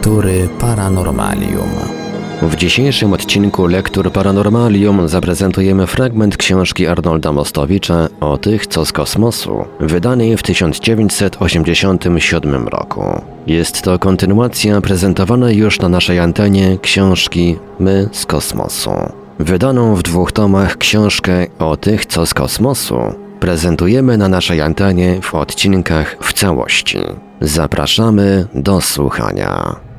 Lektury Paranormalium. W dzisiejszym odcinku Lektur Paranormalium zaprezentujemy fragment książki Arnolda Mostowicza o tych, co z kosmosu, wydanej w 1987 roku. Jest to kontynuacja prezentowanej już na naszej antenie książki My z kosmosu. Wydaną w dwóch tomach książkę o tych, co z kosmosu prezentujemy na naszej antenie w odcinkach w całości. Zapraszamy do słuchania.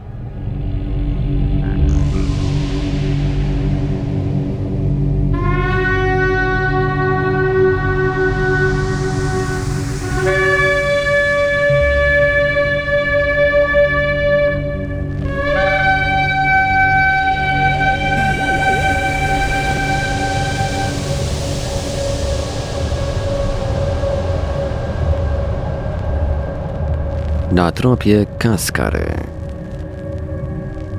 Na tropie Kaskary.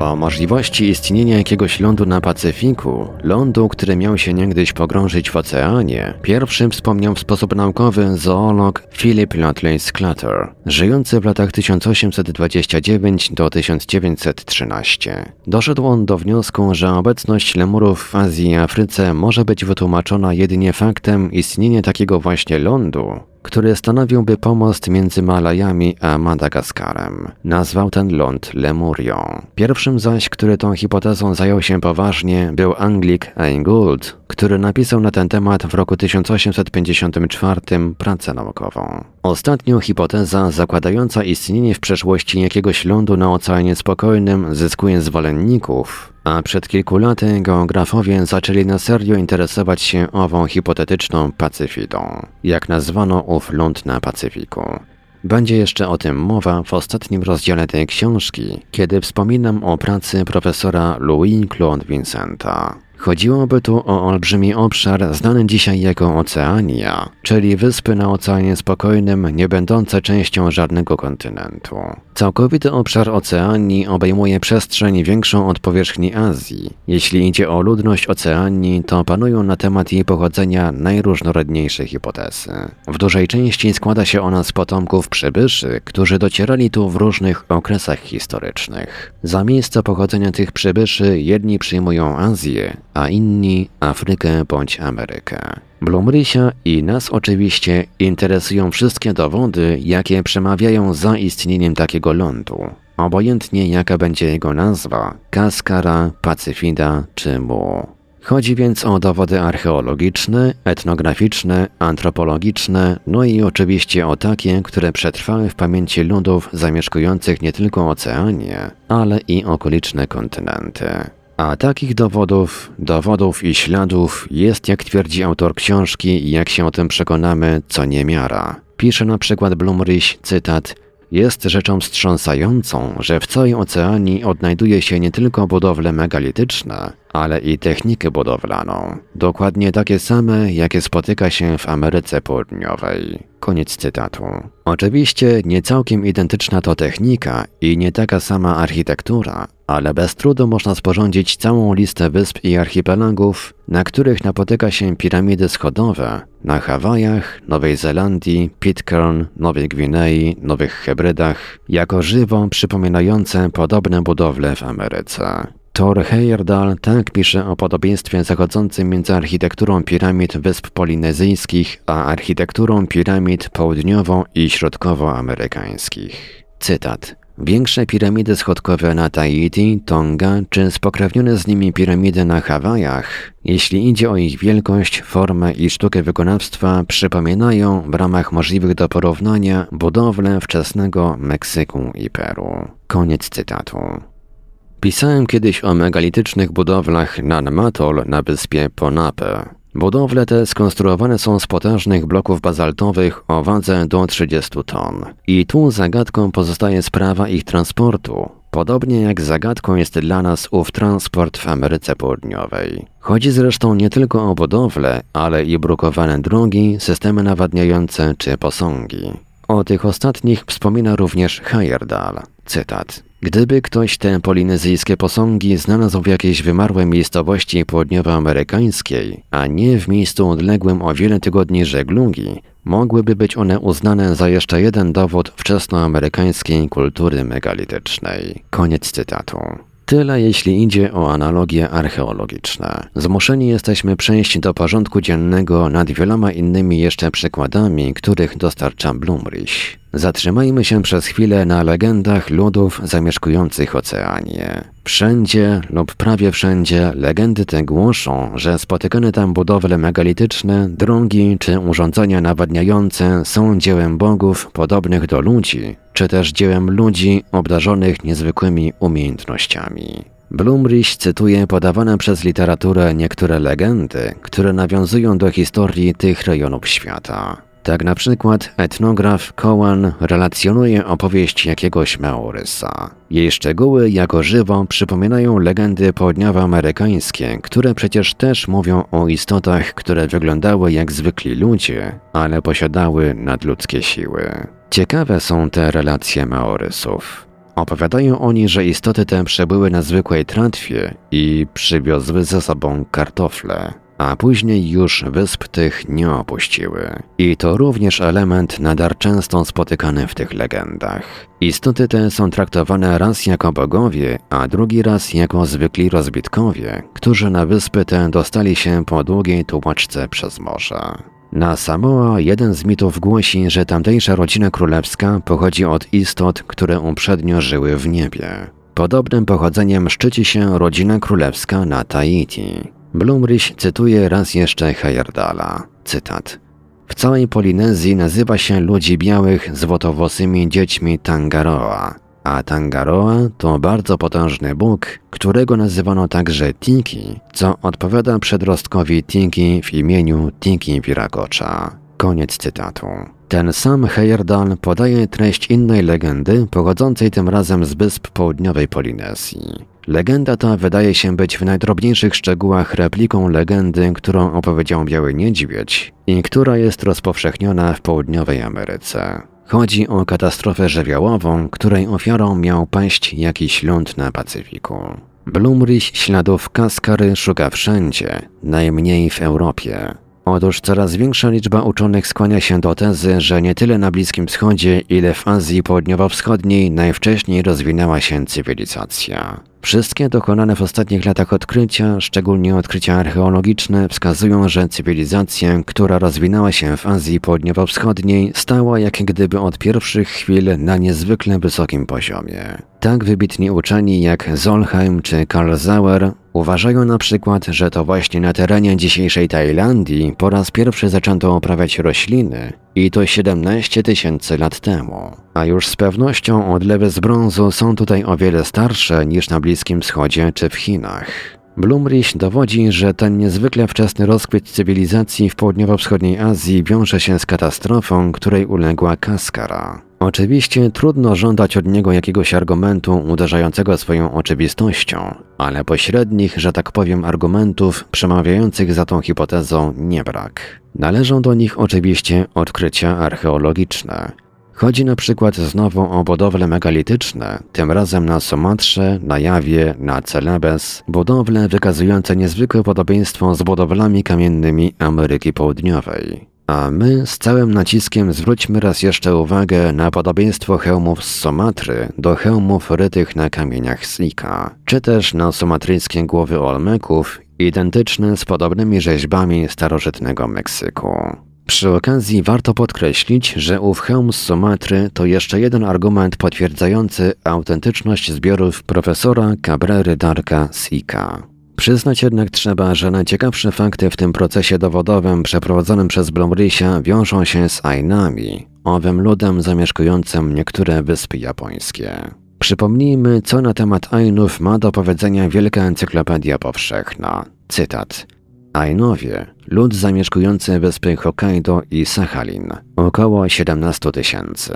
O możliwości istnienia jakiegoś lądu na Pacyfiku, lądu, który miał się niegdyś pogrążyć w oceanie, pierwszym wspomniał w sposób naukowy zoolog Philip Lutley Sclater, żyjący w latach 1829 do 1913. Doszedł on do wniosku, że obecność lemurów w Azji i Afryce może być wytłumaczona jedynie faktem istnienia takiego właśnie lądu, który stanowiłby pomost między Malajami a Madagaskarem. Nazwał ten ląd Lemurią. Pierwszym zaś, który tą hipotezą zajął się poważnie, był Anglik. Gould, który napisał na ten temat w roku 1854 pracę naukową. Ostatnią hipoteza zakładająca istnienie w przeszłości jakiegoś lądu na Oceanie Spokojnym zyskuje zwolenników, a przed kilku laty geografowie zaczęli na serio interesować się ową hipotetyczną Pacyfidą, jak nazwano ów ląd na Pacyfiku. Będzie jeszcze o tym mowa w ostatnim rozdziale tej książki, kiedy wspominam o pracy profesora Louis Claude Vincenta. Chodziłoby tu o olbrzymi obszar znany dzisiaj jako Oceania, czyli wyspy na Oceanie Spokojnym, nie będące częścią żadnego kontynentu. Całkowity obszar Oceanii obejmuje przestrzeń większą od powierzchni Azji. Jeśli idzie o ludność Oceanii, to panują na temat jej pochodzenia najróżnorodniejsze hipotezy. W dużej części składa się ona z potomków przybyszy, którzy docierali tu w różnych okresach historycznych. Za miejsce pochodzenia tych przybyszy jedni przyjmują Azję, a inni Afrykę bądź Amerykę. Blumrysia i nas oczywiście interesują wszystkie dowody, jakie przemawiają za istnieniem takiego lądu. Obojętnie jaka będzie jego nazwa, Kaskara, Pacyfida czy Mu. Chodzi więc o dowody archeologiczne, etnograficzne, antropologiczne, no i oczywiście o takie, które przetrwały w pamięci ludów zamieszkujących nie tylko Oceanie, ale i okoliczne kontynenty. A takich dowodów, dowodów i śladów jest, jak twierdzi autor książki, jak się o tym przekonamy, co niemiara. Pisze na przykład Blumryś, cytat, jest rzeczą wstrząsającą, że w całej oceanii odnajduje się nie tylko budowle megalityczne, ale i technikę budowlaną. Dokładnie takie same, jakie spotyka się w Ameryce Południowej. Koniec cytatu. Oczywiście nie całkiem identyczna to technika i nie taka sama architektura, ale bez trudu można sporządzić całą listę wysp i archipelagów, na których napotyka się piramidy schodowe na Hawajach, Nowej Zelandii, Pitcairn, Nowej Gwinei, Nowych Hebrydach, jako żywo przypominające podobne budowle w Ameryce. Thor Heyerdahl tak pisze o podobieństwie zachodzącym między architekturą piramid Wysp Polinezyjskich a architekturą piramid południowo- i środkowoamerykańskich. Cytat. Większe piramidy schodkowe na Tahiti, Tonga czy spokrewnione z nimi piramidy na Hawajach, jeśli idzie o ich wielkość, formę i sztukę wykonawstwa, przypominają w ramach możliwych do porównania budowle wczesnego Meksyku i Peru. Koniec cytatu. Pisałem kiedyś o megalitycznych budowlach Nan Matol na wyspie Ponape. Budowle te skonstruowane są z potężnych bloków bazaltowych o wadze do 30 ton. I tu zagadką pozostaje sprawa ich transportu. Podobnie jak zagadką jest dla nas ów transport w Ameryce Południowej. Chodzi zresztą nie tylko o budowle, ale i brukowane drogi, systemy nawadniające czy posągi. O tych ostatnich wspomina również Heyerdahl. Cytat. Gdyby ktoś te polinezyjskie posągi znalazł w jakiejś wymarłej miejscowości południowoamerykańskiej, a nie w miejscu odległym o wiele tygodni żeglugi, Mogłyby być one uznane za jeszcze jeden dowód wczesnoamerykańskiej kultury megalitycznej. Koniec cytatu. Tyle jeśli idzie o analogie archeologiczne. Zmuszeni jesteśmy przejść do porządku dziennego nad wieloma innymi jeszcze przykładami, których dostarcza Blumrich. Zatrzymajmy się przez chwilę na legendach ludów zamieszkujących Oceanię. Wszędzie lub prawie wszędzie legendy te głoszą, że spotykane tam budowle megalityczne, drogi czy urządzenia nawadniające są dziełem bogów podobnych do ludzi, czy też dziełem ludzi obdarzonych niezwykłymi umiejętnościami. Blumrich cytuje podawane przez literaturę niektóre legendy, które nawiązują do historii tych rejonów świata. Tak na przykład etnograf Cowan relacjonuje opowieść jakiegoś Maorysa. Jej szczegóły jako żywo przypominają legendy południowoamerykańskie, które przecież też mówią o istotach, które wyglądały jak zwykli ludzie, ale posiadały nadludzkie siły. Ciekawe są te relacje Maorysów. Opowiadają oni, że istoty te przebyły na zwykłej tratwie i przywiozły ze sobą kartofle a później już wysp tych nie opuściły. I to również element nadal często spotykany w tych legendach. Istoty te są traktowane raz jako bogowie, a drugi raz jako zwykli rozbitkowie, którzy na wyspy te dostali się po długiej tłumaczce przez morze. Na Samoa jeden z mitów głosi, że tamtejsza rodzina królewska pochodzi od istot, które uprzednio żyły w niebie. Podobnym pochodzeniem szczyci się rodzina królewska na Tahiti. Blumrich cytuje raz jeszcze Heyerdala. Cytat. W całej Polinezji nazywa się ludzi białych złotowłosymi dziećmi Tangaroa, a Tangaroa to bardzo potężny bóg, którego nazywano także Tiki, co odpowiada przedrostkowi Tiki w imieniu Tiki Viragocza. Koniec cytatu. Ten sam Heyerdahl podaje treść innej legendy pochodzącej tym razem z wysp południowej Polinezji. Legenda ta wydaje się być w najdrobniejszych szczegółach repliką legendy, którą opowiedział Biały Niedźwiedź i która jest rozpowszechniona w południowej Ameryce. Chodzi o katastrofę żywiołową, której ofiarą miał paść jakiś ląd na Pacyfiku. Blumrich śladów Kaskary szuka wszędzie, najmniej w Europie. Otóż coraz większa liczba uczonych skłania się do tezy, że nie tyle na Bliskim Wschodzie, ile w Azji Południowo-Wschodniej najwcześniej rozwinęła się cywilizacja. Wszystkie dokonane w ostatnich latach odkrycia, szczególnie odkrycia archeologiczne, wskazują, że cywilizacja, która rozwinęła się w Azji Południowo-Wschodniej, stała jak gdyby od pierwszych chwil na niezwykle wysokim poziomie. Tak wybitni uczeni jak Zolheim czy Karl Sauer uważają na przykład, że to właśnie na terenie dzisiejszej Tajlandii po raz pierwszy zaczęto uprawiać rośliny i to 17 tysięcy lat temu. A już z pewnością odlewy z brązu są tutaj o wiele starsze niż na Bliskim Wschodzie czy w Chinach. Blumrich dowodzi, że ten niezwykle wczesny rozkwit cywilizacji w południowo-wschodniej Azji wiąże się z katastrofą, której uległa Kaskara. Oczywiście trudno żądać od niego jakiegoś argumentu uderzającego swoją oczywistością, ale pośrednich, że tak powiem, argumentów przemawiających za tą hipotezą nie brak. Należą do nich oczywiście odkrycia archeologiczne. Chodzi na przykład znowu o budowle megalityczne, tym razem na Sumatrze, na Jawie, na Celebes, budowle wykazujące niezwykłe podobieństwo z budowlami kamiennymi Ameryki Południowej. A my z całym naciskiem zwróćmy raz jeszcze uwagę na podobieństwo hełmów z Sumatry do hełmów rytych na kamieniach Sika, czy też na sumatryjskie głowy Olmeków, identyczne z podobnymi rzeźbami starożytnego Meksyku. Przy okazji warto podkreślić, że ów hełm z Sumatry to jeszcze jeden argument potwierdzający autentyczność zbiorów profesora Cabrery Darka Sika. Przyznać jednak trzeba, że najciekawsze fakty w tym procesie dowodowym przeprowadzonym przez Blomrisia wiążą się z Ainami, owym ludem zamieszkującym niektóre wyspy japońskie. Przypomnijmy, co na temat Ainów ma do powiedzenia Wielka Encyklopedia Powszechna. Cytat. Ainowie, lud zamieszkujący wyspy Hokkaido i Sachalin, około 17 tysięcy.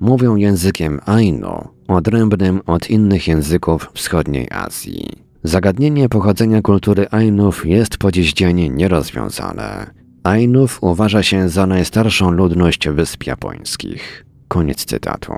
Mówią językiem Ainu, odrębnym od innych języków wschodniej Azji. Zagadnienie pochodzenia kultury Ainów jest po dziś dzień nierozwiązane. Ainów uważa się za najstarszą ludność wysp japońskich. Koniec cytatu.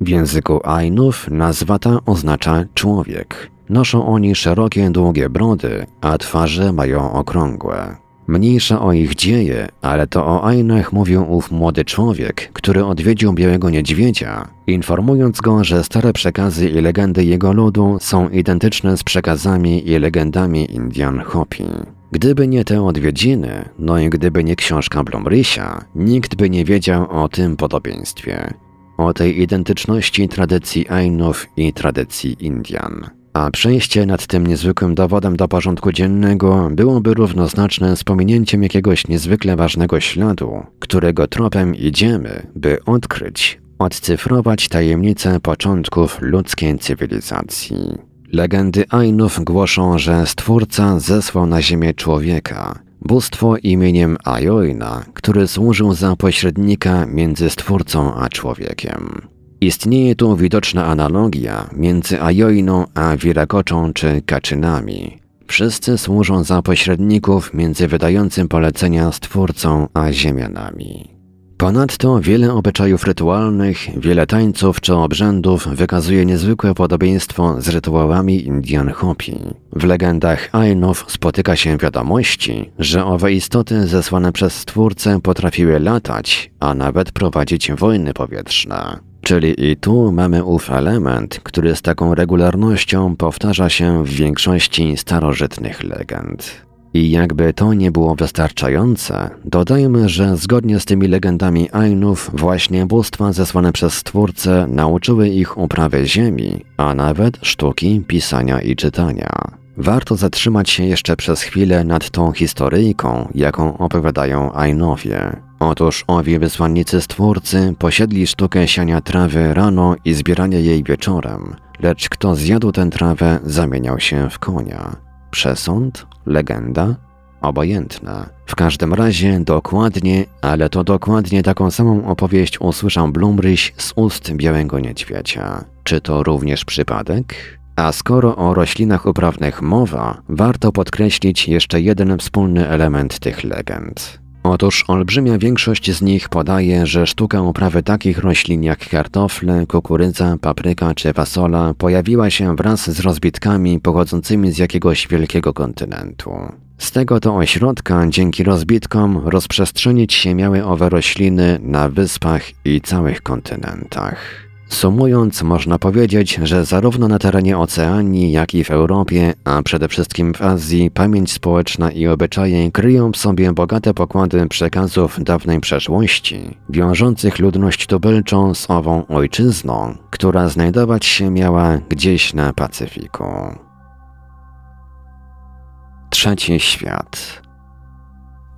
W języku Ainów nazwa ta oznacza człowiek. Noszą oni szerokie, długie brody, a twarze mają okrągłe. Mniejsza o ich dzieje, ale to o Ainach mówił ów młody człowiek, który odwiedził Białego Niedźwiedzia, informując go, że stare przekazy i legendy jego ludu są identyczne z przekazami i legendami Indian Hopi. Gdyby nie te odwiedziny, no i gdyby nie książka Blomrysia, nikt by nie wiedział o tym podobieństwie. O tej identyczności tradycji Ainów i tradycji Indian. A przejście nad tym niezwykłym dowodem do porządku dziennego byłoby równoznaczne z pominięciem jakiegoś niezwykle ważnego śladu, którego tropem idziemy, by odkryć, odcyfrować tajemnice początków ludzkiej cywilizacji. Legendy Ainów głoszą, że Stwórca zesłał na ziemię człowieka, bóstwo imieniem Ajoina, który służył za pośrednika między Stwórcą a człowiekiem. Istnieje tu widoczna analogia między Ajoiną a Wirakoczą czy Kaczynami. Wszyscy służą za pośredników między wydającym polecenia Stwórcą a Ziemianami. Ponadto wiele obyczajów rytualnych, wiele tańców czy obrzędów wykazuje niezwykłe podobieństwo z rytuałami Indian Hopi. W legendach Ainów spotyka się wiadomości, że owe istoty zesłane przez Stwórcę potrafiły latać, a nawet prowadzić wojny powietrzne. Czyli i tu mamy ów element, który z taką regularnością powtarza się w większości starożytnych legend. I jakby to nie było wystarczające, dodajmy, że zgodnie z tymi legendami Ainów, właśnie bóstwa zesłane przez Stwórcę nauczyły ich uprawy ziemi, a nawet sztuki pisania i czytania. Warto zatrzymać się jeszcze przez chwilę nad tą historyjką, jaką opowiadają Ainowie. Otóż owi wysłannicy Stwórcy posiedli sztukę siania trawy rano i zbierania jej wieczorem, lecz kto zjadł tę trawę, zamieniał się w konia. Przesąd? Legenda? Obojętna. W każdym razie dokładnie, ale to dokładnie taką samą opowieść usłyszał Blumryś z ust Białego Niedźwiedzia. Czy to również przypadek? A skoro o roślinach uprawnych mowa, warto podkreślić jeszcze jeden wspólny element tych legend. Otóż olbrzymia większość z nich podaje, że sztuka uprawy takich roślin jak kartofle, kukurydza, papryka czy fasola pojawiła się wraz z rozbitkami pochodzącymi z jakiegoś wielkiego kontynentu. Z tego to ośrodka dzięki rozbitkom rozprzestrzenić się miały owe rośliny na wyspach i całych kontynentach. Sumując, można powiedzieć, że zarówno na terenie Oceanii, jak i w Europie, a przede wszystkim w Azji, pamięć społeczna i obyczaje kryją w sobie bogate pokłady przekazów dawnej przeszłości, wiążących ludność tubylczą z ową ojczyzną, która znajdować się miała gdzieś na Pacyfiku. Trzeci świat.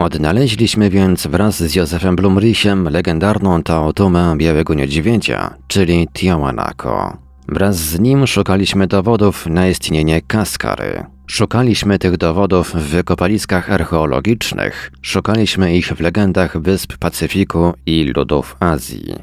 Odnaleźliśmy więc wraz z Józefem Blumrysiem legendarną Taotumę Białego Niedźwiedzia, czyli Tiawanako. Wraz z nim szukaliśmy dowodów na istnienie Kaskary. Szukaliśmy tych dowodów w wykopaliskach archeologicznych, szukaliśmy ich w legendach wysp Pacyfiku i ludów Azji.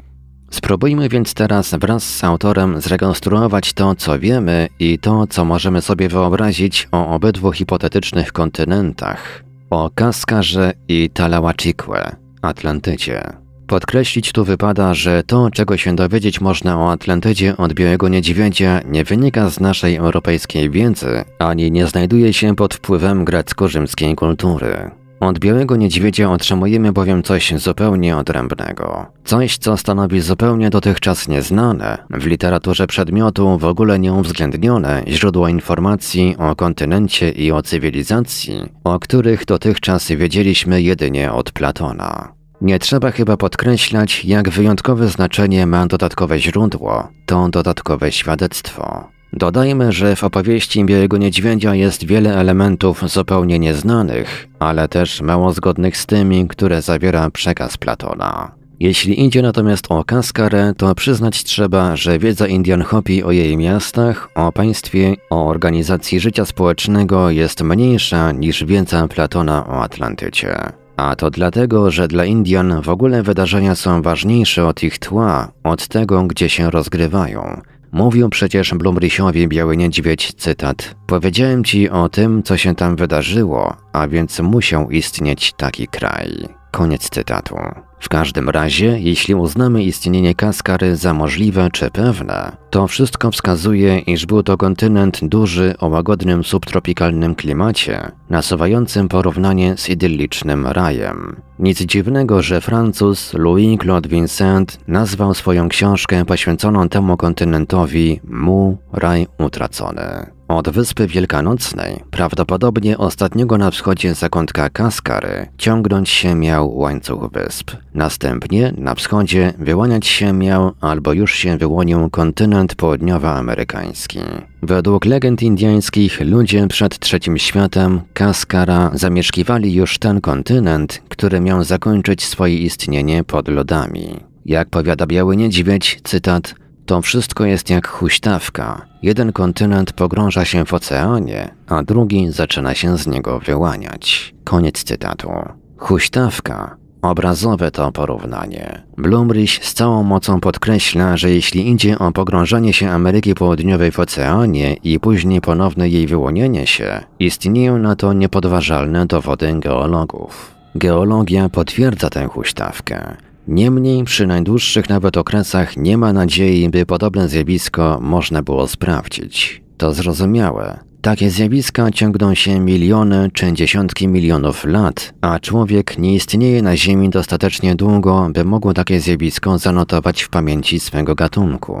Spróbujmy więc teraz wraz z autorem zrekonstruować to, co wiemy i to, co możemy sobie wyobrazić o obydwu hipotetycznych kontynentach o Kaskarze i Talawachique, Atlantycie. Podkreślić tu wypada, że to, czego się dowiedzieć można o Atlantydzie od Białego Niedźwiedzia, nie wynika z naszej europejskiej wiedzy, ani nie znajduje się pod wpływem grecko-rzymskiej kultury. Od Białego Niedźwiedzia otrzymujemy bowiem coś zupełnie odrębnego. Coś, co stanowi zupełnie dotychczas nieznane, w literaturze przedmiotu w ogóle nieuwzględnione źródło informacji o kontynencie i o cywilizacji, o których dotychczas wiedzieliśmy jedynie od Platona. Nie trzeba chyba podkreślać, jak wyjątkowe znaczenie ma dodatkowe źródło, to dodatkowe świadectwo. Dodajmy, że w opowieści Białego Niedźwiedzia jest wiele elementów zupełnie nieznanych, ale też mało zgodnych z tymi, które zawiera przekaz Platona. Jeśli idzie natomiast o Kaskarę, to przyznać trzeba, że wiedza Indian Hopi o jej miastach, o państwie, o organizacji życia społecznego jest mniejsza niż wiedza Platona o Atlantycie. A to dlatego, że dla Indian w ogóle wydarzenia są ważniejsze od ich tła, od tego, gdzie się rozgrywają. Mówił przecież Blumrysiowi Biały Niedźwiedź, cytat, Powiedziałem ci o tym, co się tam wydarzyło, a więc musiał istnieć taki kraj. Koniec cytatu. W każdym razie, jeśli uznamy istnienie Kaskary za możliwe czy pewne, to wszystko wskazuje, iż był to kontynent duży o łagodnym subtropikalnym klimacie, nasuwającym porównanie z idyllicznym rajem. Nic dziwnego, że Francuz Louis-Claude Vincent nazwał swoją książkę poświęconą temu kontynentowi Mu Raj Utracony. Od Wyspy Wielkanocnej, prawdopodobnie ostatniego na wschodzie zakątka Kaskary, ciągnąć się miał łańcuch wysp. Następnie na wschodzie wyłaniać się miał albo już się wyłonił kontynent południowoamerykański. Według legend indiańskich ludzie przed trzecim światem Kaskara zamieszkiwali już ten kontynent, który miał zakończyć swoje istnienie pod lodami. Jak powiada Biały Niedźwiedź, cytat, to wszystko jest jak huśtawka. Jeden kontynent pogrąża się w oceanie, a drugi zaczyna się z niego wyłaniać. Koniec cytatu. Huśtawka. Obrazowe to porównanie. Blumrich z całą mocą podkreśla, że jeśli idzie o pogrążanie się Ameryki Południowej w oceanie i później ponowne jej wyłonienie się, istnieją na to niepodważalne dowody geologów. Geologia potwierdza tę huśtawkę. Niemniej przy najdłuższych nawet okresach nie ma nadziei, by podobne zjawisko można było sprawdzić. To zrozumiałe. Takie zjawiska ciągną się miliony czy dziesiątki milionów lat, a człowiek nie istnieje na Ziemi dostatecznie długo, by mógł takie zjawisko zanotować w pamięci swego gatunku.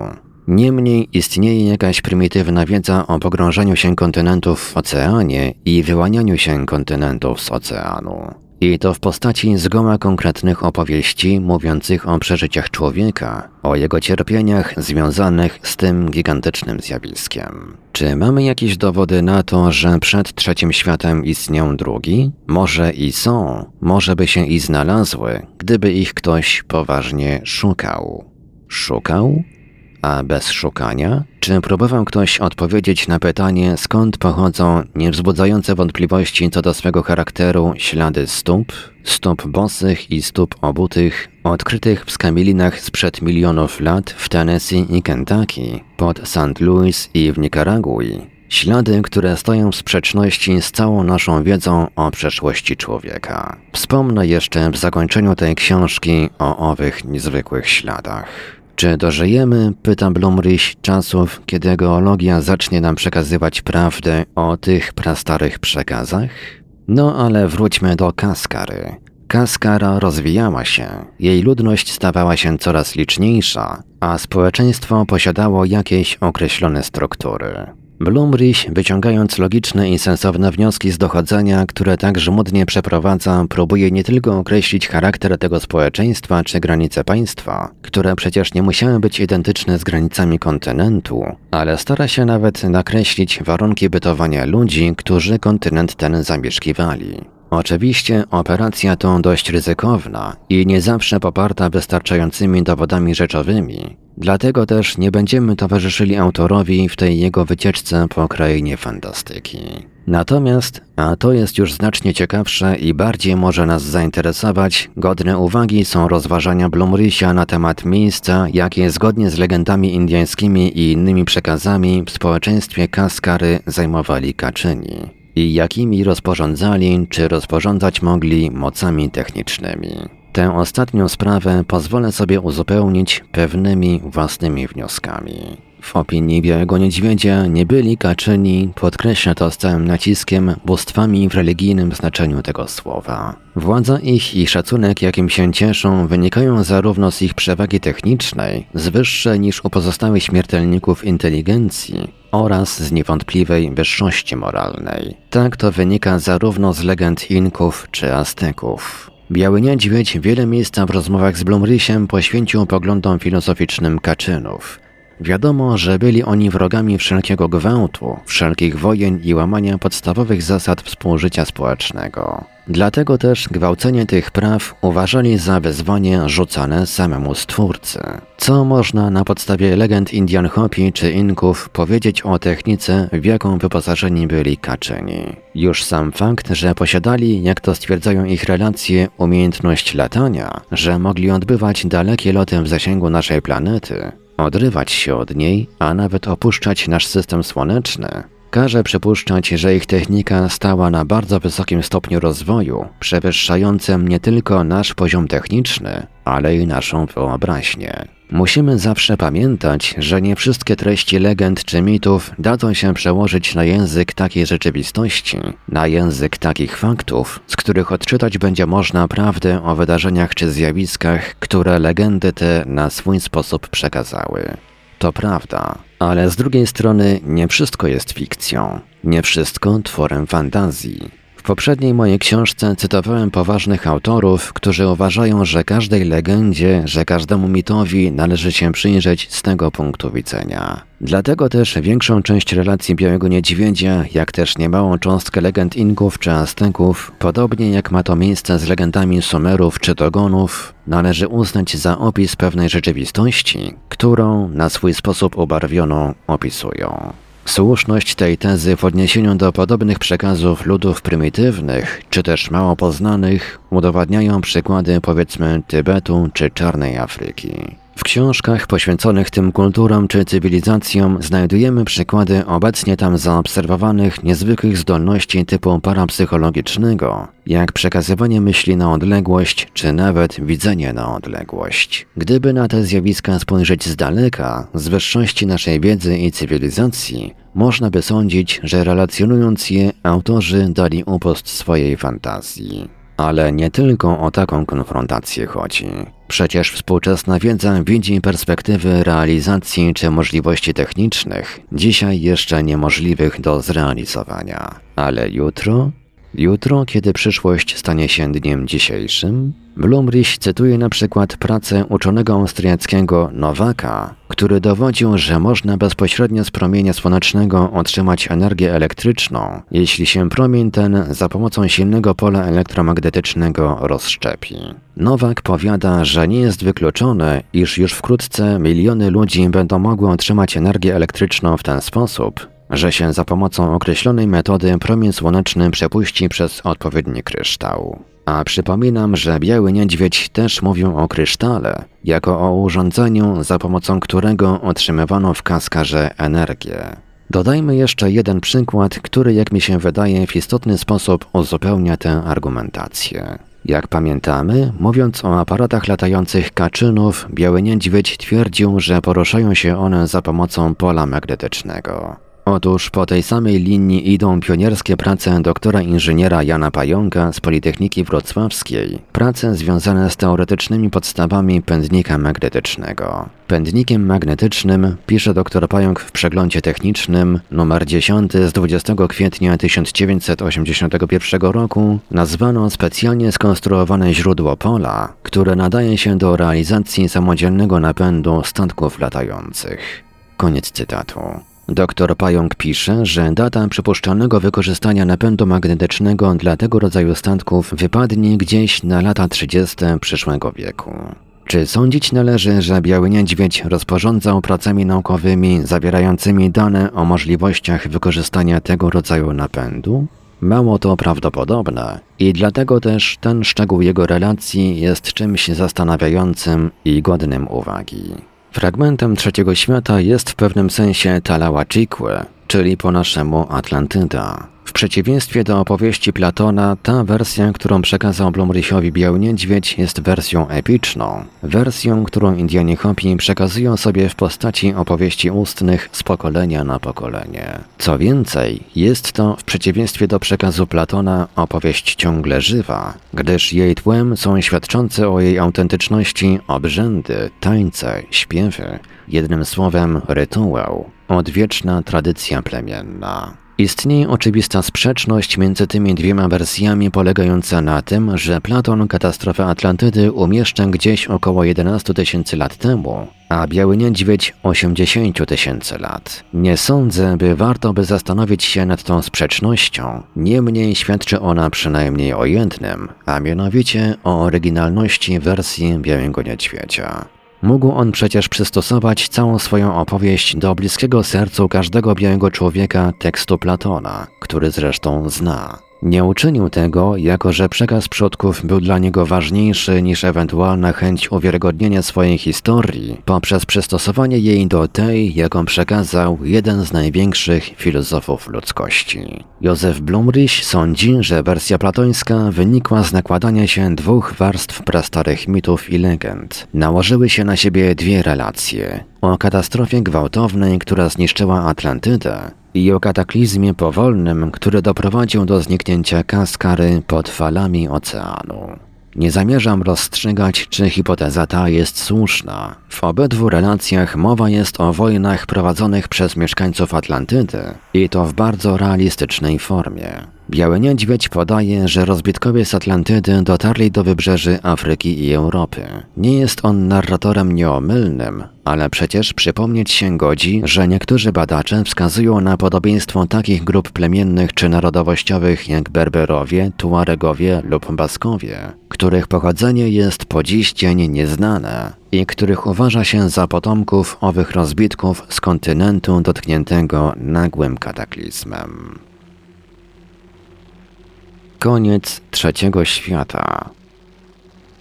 Niemniej istnieje jakaś prymitywna wiedza o pogrążeniu się kontynentów w oceanie i wyłanianiu się kontynentów z oceanu. I to w postaci zgoła konkretnych opowieści mówiących o przeżyciach człowieka, o jego cierpieniach związanych z tym gigantycznym zjawiskiem. Czy mamy jakieś dowody na to, że przed trzecim światem istniał drugi? Może i są, może by się i znalazły, gdyby ich ktoś poważnie szukał. Szukał? A bez szukania? Czy próbował ktoś odpowiedzieć na pytanie, skąd pochodzą niewzbudzające wątpliwości co do swego charakteru ślady stóp, stóp bosych i stóp obutych, odkrytych w skamielinach sprzed milionów lat w Tennessee i Kentucky, pod St. Louis i w Nikaragui? Ślady, które stoją w sprzeczności z całą naszą wiedzą o przeszłości człowieka. Wspomnę jeszcze w zakończeniu tej książki o owych niezwykłych śladach. Czy dożyjemy, pyta Blumrich, czasów, kiedy geologia zacznie nam przekazywać prawdę o tych prastarych przekazach? No ale wróćmy do Kaskary. Kaskara rozwijała się, jej ludność stawała się coraz liczniejsza, a społeczeństwo posiadało jakieś określone struktury. Blumrich, wyciągając logiczne i sensowne wnioski z dochodzenia, które tak żmudnie przeprowadza, próbuje nie tylko określić charakter tego społeczeństwa czy granice państwa, które przecież nie musiały być identyczne z granicami kontynentu, ale stara się nawet nakreślić warunki bytowania ludzi, którzy kontynent ten zamieszkiwali. Oczywiście operacja to dość ryzykowna i nie zawsze poparta wystarczającymi dowodami rzeczowymi, dlatego też nie będziemy towarzyszyli autorowi w tej jego wycieczce po krainie fantastyki. Natomiast, a to jest już znacznie ciekawsze i bardziej może nas zainteresować, godne uwagi są rozważania Blumrysia na temat miejsca, jakie zgodnie z legendami indyjskimi i innymi przekazami w społeczeństwie Kaskary zajmowali Kaczyni i jakimi rozporządzali czy rozporządzać mogli mocami technicznymi. Tę ostatnią sprawę pozwolę sobie uzupełnić pewnymi własnymi wnioskami. W opinii Białego Niedźwiedzia nie byli Kaczyni, podkreśla to z całym naciskiem, bóstwami w religijnym znaczeniu tego słowa. Władza ich i szacunek, jakim się cieszą, wynikają zarówno z ich przewagi technicznej, z wyższej niż u pozostałych śmiertelników inteligencji, oraz z niewątpliwej wyższości moralnej. Tak to wynika zarówno z legend Inków czy Azteków. Biały Niedźwiedź wiele miejsca w rozmowach z Blumrysiem poświęcił poglądom filozoficznym Kaczynów. Wiadomo, że byli oni wrogami wszelkiego gwałtu, wszelkich wojen i łamania podstawowych zasad współżycia społecznego. Dlatego też gwałcenie tych praw uważali za wyzwanie rzucane samemu Stwórcy. Co można na podstawie legend Indian Hopi czy Inków powiedzieć o technice, w jaką wyposażeni byli Kaczyni? Już sam fakt, że posiadali, jak to stwierdzają ich relacje, umiejętność latania, że mogli odbywać dalekie loty w zasięgu naszej planety, odrywać się od niej, a nawet opuszczać nasz system słoneczny, każe przypuszczać, że ich technika stała na bardzo wysokim stopniu rozwoju, przewyższającym nie tylko nasz poziom techniczny, ale i naszą wyobraźnię. Musimy zawsze pamiętać, że nie wszystkie treści legend czy mitów dadzą się przełożyć na język takiej rzeczywistości, na język takich faktów, z których odczytać będzie można prawdę o wydarzeniach czy zjawiskach, które legendy te na swój sposób przekazały. To prawda, ale z drugiej strony nie wszystko jest fikcją, nie wszystko tworem fantazji. W poprzedniej mojej książce cytowałem poważnych autorów, którzy uważają, że każdej legendzie, że każdemu mitowi należy się przyjrzeć z tego punktu widzenia. Dlatego też większą część relacji Białego Niedźwiedzia, jak też niemałą cząstkę legend Inków czy Azteków, podobnie jak ma to miejsce z legendami Sumerów czy Dogonów, należy uznać za opis pewnej rzeczywistości, którą na swój sposób ubarwioną opisują. Słuszność tej tezy w odniesieniu do podobnych przekazów ludów prymitywnych, czy też mało poznanych, udowadniają przykłady powiedzmy Tybetu czy Czarnej Afryki. W książkach poświęconych tym kulturom czy cywilizacjom znajdujemy przykłady obecnie tam zaobserwowanych niezwykłych zdolności typu parapsychologicznego, jak przekazywanie myśli na odległość, czy nawet widzenie na odległość. Gdyby na te zjawiska spojrzeć z daleka, z wyższości naszej wiedzy i cywilizacji, można by sądzić, że relacjonując je, autorzy dali upust swojej fantazji. Ale nie tylko o taką konfrontację chodzi. Przecież współczesna wiedza widzi perspektywy realizacji czy możliwości technicznych, dzisiaj jeszcze niemożliwych do zrealizowania. Ale jutro? Jutro, kiedy przyszłość stanie się dniem dzisiejszym? Blumrich cytuje na przykład pracę uczonego austriackiego Nowaka, który dowodził, że można bezpośrednio z promienia słonecznego otrzymać energię elektryczną, jeśli się promień ten za pomocą silnego pola elektromagnetycznego rozszczepi. Nowak powiada, że nie jest wykluczone, iż już wkrótce miliony ludzi będą mogły otrzymać energię elektryczną w ten sposób, że się za pomocą określonej metody promień słoneczny przepuści przez odpowiedni kryształ. A przypominam, że biały niedźwiedź też mówił o krysztale, jako o urządzeniu, za pomocą którego otrzymywano w kaskarze energię. Dodajmy jeszcze jeden przykład, który, jak mi się wydaje, w istotny sposób uzupełnia tę argumentację. Jak pamiętamy, mówiąc o aparatach latających kaczynów, biały niedźwiedź twierdził, że poruszają się one za pomocą pola magnetycznego. Otóż po tej samej linii idą pionierskie prace doktora inżyniera Jana Pająka z Politechniki Wrocławskiej, prace związane z teoretycznymi podstawami pędnika magnetycznego. Pędnikiem magnetycznym, pisze dr Pająk w przeglądzie technicznym numer 10 z 20 kwietnia 1981 roku, nazwano specjalnie skonstruowane źródło pola, które nadaje się do realizacji samodzielnego napędu statków latających. Koniec cytatu. Dr Pająk pisze, że data przypuszczalnego wykorzystania napędu magnetycznego dla tego rodzaju statków wypadnie gdzieś na lata 30. przyszłego wieku. Czy sądzić należy, że Biały Niedźwiedź rozporządzał pracami naukowymi zawierającymi dane o możliwościach wykorzystania tego rodzaju napędu? Mało to prawdopodobne i dlatego też ten szczegół jego relacji jest czymś zastanawiającym i godnym uwagi. Fragmentem trzeciego świata jest w pewnym sensie Talałachikwe, czyli po naszemu Atlantyda. W przeciwieństwie do opowieści Platona, ta wersja, którą przekazał Blumrichowi Biały Niedźwiedź, jest wersją epyczną. Wersją, którą Indianie Hopi przekazują sobie w postaci opowieści ustnych z pokolenia na pokolenie. Co więcej, jest to, w przeciwieństwie do przekazu Platona, opowieść ciągle żywa, gdyż jej tłem są świadczące o jej autentyczności obrzędy, tańce, śpiewy, jednym słowem rytuał, odwieczna tradycja plemienna. Istnieje oczywista sprzeczność między tymi dwiema wersjami polegająca na tym, że Platon katastrofę Atlantydy umieszcza gdzieś około 11 tysięcy lat temu, a Biały Niedźwiedź 80 tysięcy lat. Nie sądzę, by warto by zastanowić się nad tą sprzecznością, niemniej świadczy ona przynajmniej o jednym, a mianowicie o oryginalności wersji Białego Niedźwiedzia. Mógł on przecież przystosować całą swoją opowieść do bliskiego sercu każdego białego człowieka tekstu Platona, który zresztą zna. Nie uczynił tego, jako że przekaz przodków był dla niego ważniejszy niż ewentualna chęć uwiarygodnienia swojej historii poprzez przystosowanie jej do tej, jaką przekazał jeden z największych filozofów ludzkości. Józef Blumrich sądzi, że wersja platońska wynikła z nakładania się dwóch warstw prastarych mitów i legend. Nałożyły się na siebie dwie relacje. O katastrofie gwałtownej, która zniszczyła Atlantydę i o kataklizmie powolnym, który doprowadził do zniknięcia Kaskary pod falami oceanu. Nie zamierzam rozstrzygać, czy hipoteza ta jest słuszna. W obydwu relacjach mowa jest o wojnach prowadzonych przez mieszkańców Atlantydy i to w bardzo realistycznej formie. Biały Niedźwiedź podaje, że rozbitkowie z Atlantydy dotarli do wybrzeży Afryki i Europy. Nie jest on narratorem nieomylnym, ale przecież przypomnieć się godzi, że niektórzy badacze wskazują na podobieństwo takich grup plemiennych czy narodowościowych jak Berberowie, Tuaregowie lub Baskowie, których pochodzenie jest po dziś dzień nieznane i których uważa się za potomków owych rozbitków z kontynentu dotkniętego nagłym kataklizmem. Koniec trzeciego świata.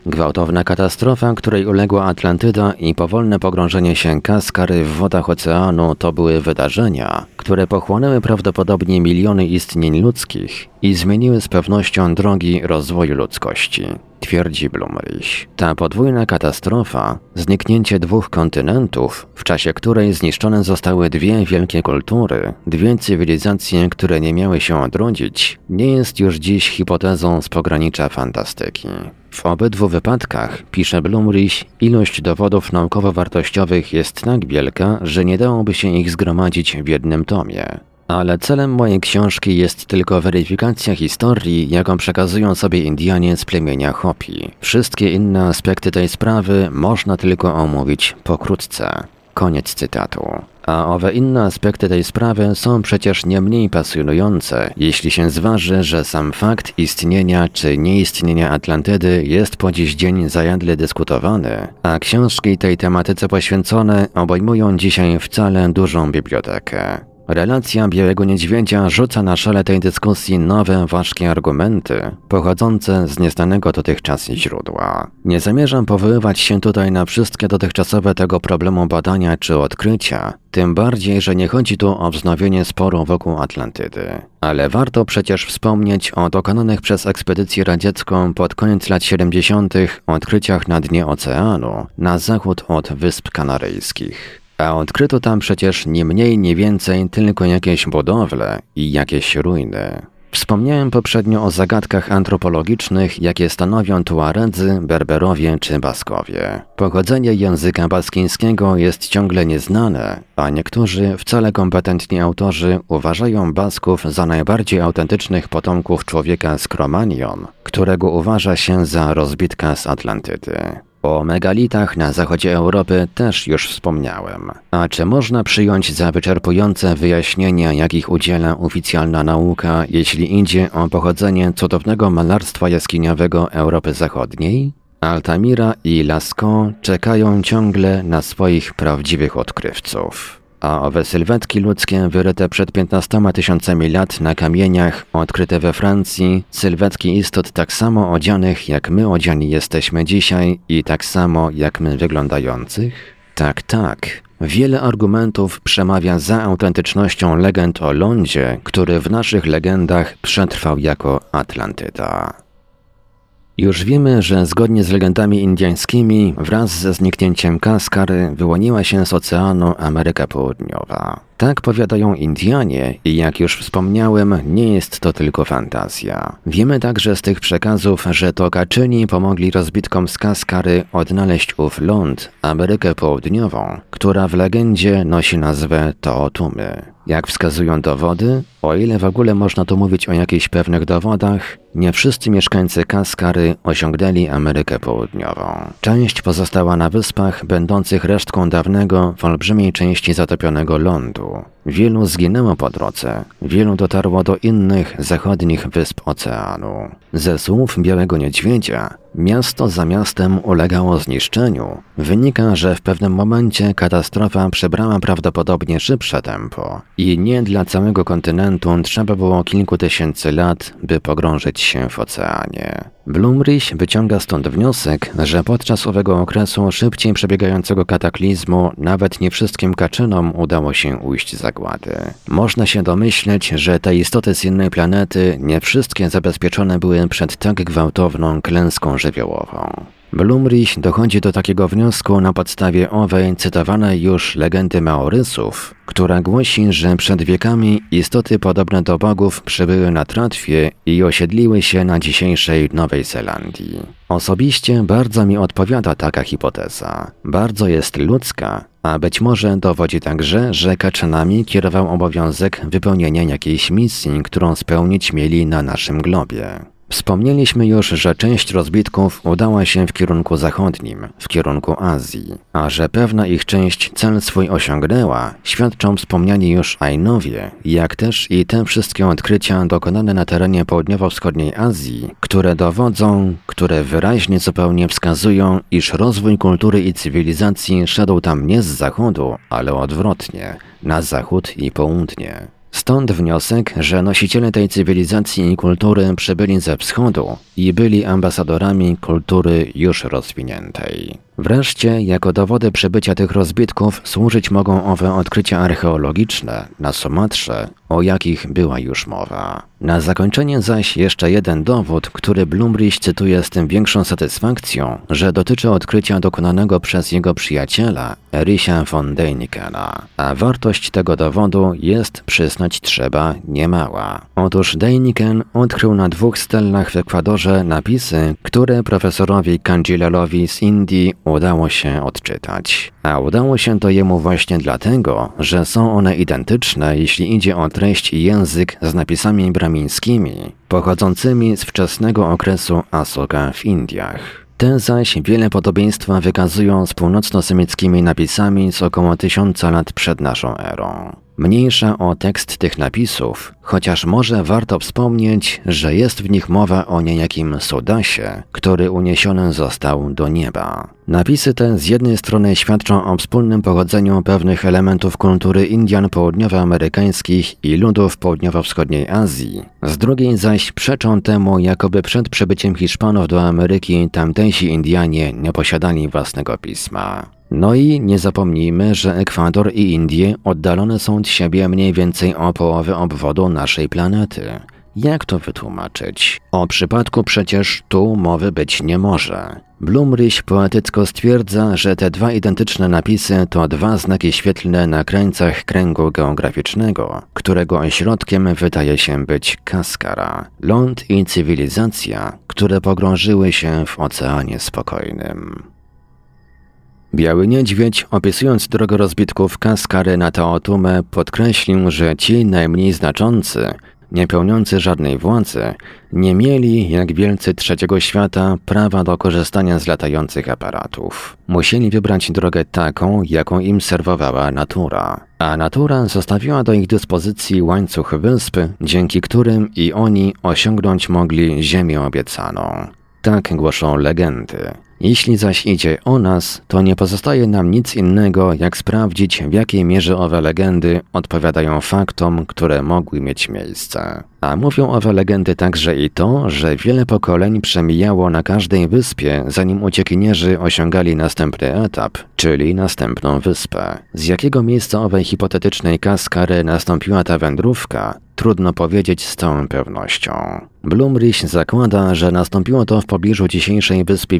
Gwałtowna katastrofa, której uległa Atlantyda i powolne pogrążenie się Kaskary w wodach oceanu to były wydarzenia, które pochłonęły prawdopodobnie miliony istnień ludzkich i zmieniły z pewnością drogi rozwoju ludzkości, twierdzi Blumrich. Ta podwójna katastrofa, zniknięcie dwóch kontynentów, w czasie której zniszczone zostały dwie wielkie kultury, dwie cywilizacje, które nie miały się odrodzić, nie jest już dziś hipotezą z pogranicza fantastyki. W obydwu wypadkach, pisze Blumrich, ilość dowodów naukowo-wartościowych jest tak wielka, że nie dałoby się ich zgromadzić w jednym tomie. Ale celem mojej książki jest tylko weryfikacja historii, jaką przekazują sobie Indianie z plemienia Hopi. Wszystkie inne aspekty tej sprawy można tylko omówić pokrótce. Koniec cytatu. A owe inne aspekty tej sprawy są przecież nie mniej pasjonujące, jeśli się zważy, że sam fakt istnienia czy nieistnienia Atlantydy jest po dziś dzień zajadle dyskutowany, a książki tej tematyce poświęcone obejmują dzisiaj wcale dużą bibliotekę. Relacja Białego Niedźwiedzia rzuca na szale tej dyskusji nowe, ważkie argumenty, pochodzące z nieznanego dotychczas źródła. Nie zamierzam powoływać się tutaj na wszystkie dotychczasowe tego problemu badania czy odkrycia, tym bardziej, że nie chodzi tu o wznowienie sporu wokół Atlantydy. Ale warto przecież wspomnieć o dokonanych przez ekspedycję radziecką pod koniec lat 70. odkryciach na dnie oceanu, na zachód od Wysp Kanaryjskich. A odkryto tam przecież nie mniej, nie więcej tylko jakieś budowle i jakieś ruiny. Wspomniałem poprzednio o zagadkach antropologicznych, jakie stanowią Tuaredzy, Berberowie czy Baskowie. Pochodzenie języka baskińskiego jest ciągle nieznane, a niektórzy, wcale kompetentni autorzy, uważają Basków za najbardziej autentycznych potomków człowieka z Kromanion, którego uważa się za rozbitka z Atlantydy. O megalitach na zachodzie Europy też już wspomniałem. A czy można przyjąć za wyczerpujące wyjaśnienia, jakich udziela oficjalna nauka, jeśli idzie o pochodzenie cudownego malarstwa jaskiniowego Europy Zachodniej? Altamira i Lascaux czekają ciągle na swoich prawdziwych odkrywców a owe sylwetki ludzkie wyryte przed 15 tysiącami lat na kamieniach, odkryte we Francji, sylwetki istot tak samo odzianych jak my odziani jesteśmy dzisiaj i tak samo jak my wyglądających? Tak, tak. Wiele argumentów przemawia za autentycznością legend o lądzie, który w naszych legendach przetrwał jako Atlantyda. Już wiemy, że zgodnie z legendami indyjskimi, wraz ze zniknięciem Kaskary wyłoniła się z oceanu Ameryka Południowa. Tak powiadają Indianie i jak już wspomniałem, nie jest to tylko fantazja. Wiemy także z tych przekazów, że to Kaczyni pomogli rozbitkom z Kaskary odnaleźć ów ląd, Amerykę Południową, która w legendzie nosi nazwę Tootumy. Jak wskazują dowody, o ile w ogóle można tu mówić o jakichś pewnych dowodach, nie wszyscy mieszkańcy Kaskary osiągnęli Amerykę Południową. Część pozostała na wyspach, będących resztką dawnego, w olbrzymiej części zatopionego lądu. Cool. Wielu zginęło po drodze, wielu dotarło do innych zachodnich wysp oceanu. Ze słów Białego Niedźwiedzia, miasto za miastem ulegało zniszczeniu. Wynika, że w pewnym momencie katastrofa przybrała prawdopodobnie szybsze tempo i nie dla całego kontynentu trzeba było kilku tysięcy lat, by pogrążyć się w oceanie. Blumrich wyciąga stąd wniosek, że podczas owego okresu szybciej przebiegającego kataklizmu nawet nie wszystkim kaczynom udało się ujść z zagłady. Można się domyśleć, że te istoty z innej planety nie wszystkie zabezpieczone były przed tak gwałtowną klęską żywiołową. Blumrich dochodzi do takiego wniosku na podstawie owej cytowanej już legendy Maorysów, która głosi, że przed wiekami istoty podobne do bogów przybyły na Tratwie i osiedliły się na dzisiejszej Nowej Zelandii. Osobiście bardzo mi odpowiada taka hipoteza. Bardzo jest ludzka, a być może dowodzi także, że kaczanami kierował obowiązek wypełnienia jakiejś misji, którą spełnić mieli na naszym globie. Wspomnieliśmy już, że część rozbitków udała się w kierunku zachodnim, w kierunku Azji, a że pewna ich część cel swój osiągnęła, świadczą wspomniani już Ainowie, jak też i te wszystkie odkrycia dokonane na terenie południowo-wschodniej Azji, które dowodzą, które wyraźnie zupełnie wskazują, iż rozwój kultury i cywilizacji szedł tam nie z zachodu, ale odwrotnie, na zachód i południe. Stąd wniosek, że nosiciele tej cywilizacji i kultury przybyli ze wschodu i byli ambasadorami kultury już rozwiniętej. Wreszcie, jako dowody przybycia tych rozbitków służyć mogą owe odkrycia archeologiczne na Sumatrze, o jakich była już mowa. Na zakończenie zaś jeszcze jeden dowód, który Blumrich cytuje z tym większą satysfakcją, że dotyczy odkrycia dokonanego przez jego przyjaciela, Erisia von Deinikena. A wartość tego dowodu jest, przyznać trzeba, niemała. Otóż Deiniken odkrył na dwóch stelach w Ekwadorze napisy, które profesorowi Kandzilelowi z Indii udało się odczytać. A udało się to jemu właśnie dlatego, że są one identyczne, jeśli idzie o treść i język z napisami bramińskimi, pochodzącymi z wczesnego okresu Asoka w Indiach. Te zaś wiele podobieństwa wykazują z północno-semieckimi napisami z około tysiąca lat przed naszą erą. Mniejsza o tekst tych napisów, chociaż może warto wspomnieć, że jest w nich mowa o niejakim Sudasie, który uniesiony został do nieba. Napisy te z jednej strony świadczą o wspólnym pochodzeniu pewnych elementów kultury Indian południowoamerykańskich i ludów południowo-wschodniej Azji, z drugiej zaś przeczą temu, jakoby przed przybyciem Hiszpanów do Ameryki tamtejsi Indianie nie posiadali własnego pisma. No i nie zapomnijmy, że Ekwador i Indie oddalone są od siebie mniej więcej o połowę obwodu naszej planety. Jak to wytłumaczyć? O przypadku przecież tu mowy być nie może. Blumrich poetycko stwierdza, że te dwa identyczne napisy to dwa znaki świetlne na krańcach kręgu geograficznego, którego ośrodkiem wydaje się być Kaskara, ląd i cywilizacja, które pogrążyły się w oceanie spokojnym. Biały Niedźwiedź, opisując drogę rozbitków Kaskary na Taotumę, podkreślił, że ci najmniej znaczący, nie pełniący żadnej władzy, nie mieli, jak wielcy trzeciego świata, prawa do korzystania z latających aparatów. Musieli wybrać drogę taką, jaką im serwowała natura. A natura zostawiła do ich dyspozycji łańcuch wysp, dzięki którym i oni osiągnąć mogli ziemię obiecaną. Tak głoszą legendy. Jeśli zaś idzie o nas, to nie pozostaje nam nic innego, jak sprawdzić, w jakiej mierze owe legendy odpowiadają faktom, które mogły mieć miejsce. A mówią owe legendy także i to, że wiele pokoleń przemijało na każdej wyspie, zanim uciekinierzy osiągali następny etap, czyli następną wyspę. Z jakiego miejsca owej hipotetycznej kaskary nastąpiła ta wędrówka, trudno powiedzieć z całą pewnością. Blumrich zakłada, że nastąpiło to w pobliżu dzisiejszej wyspy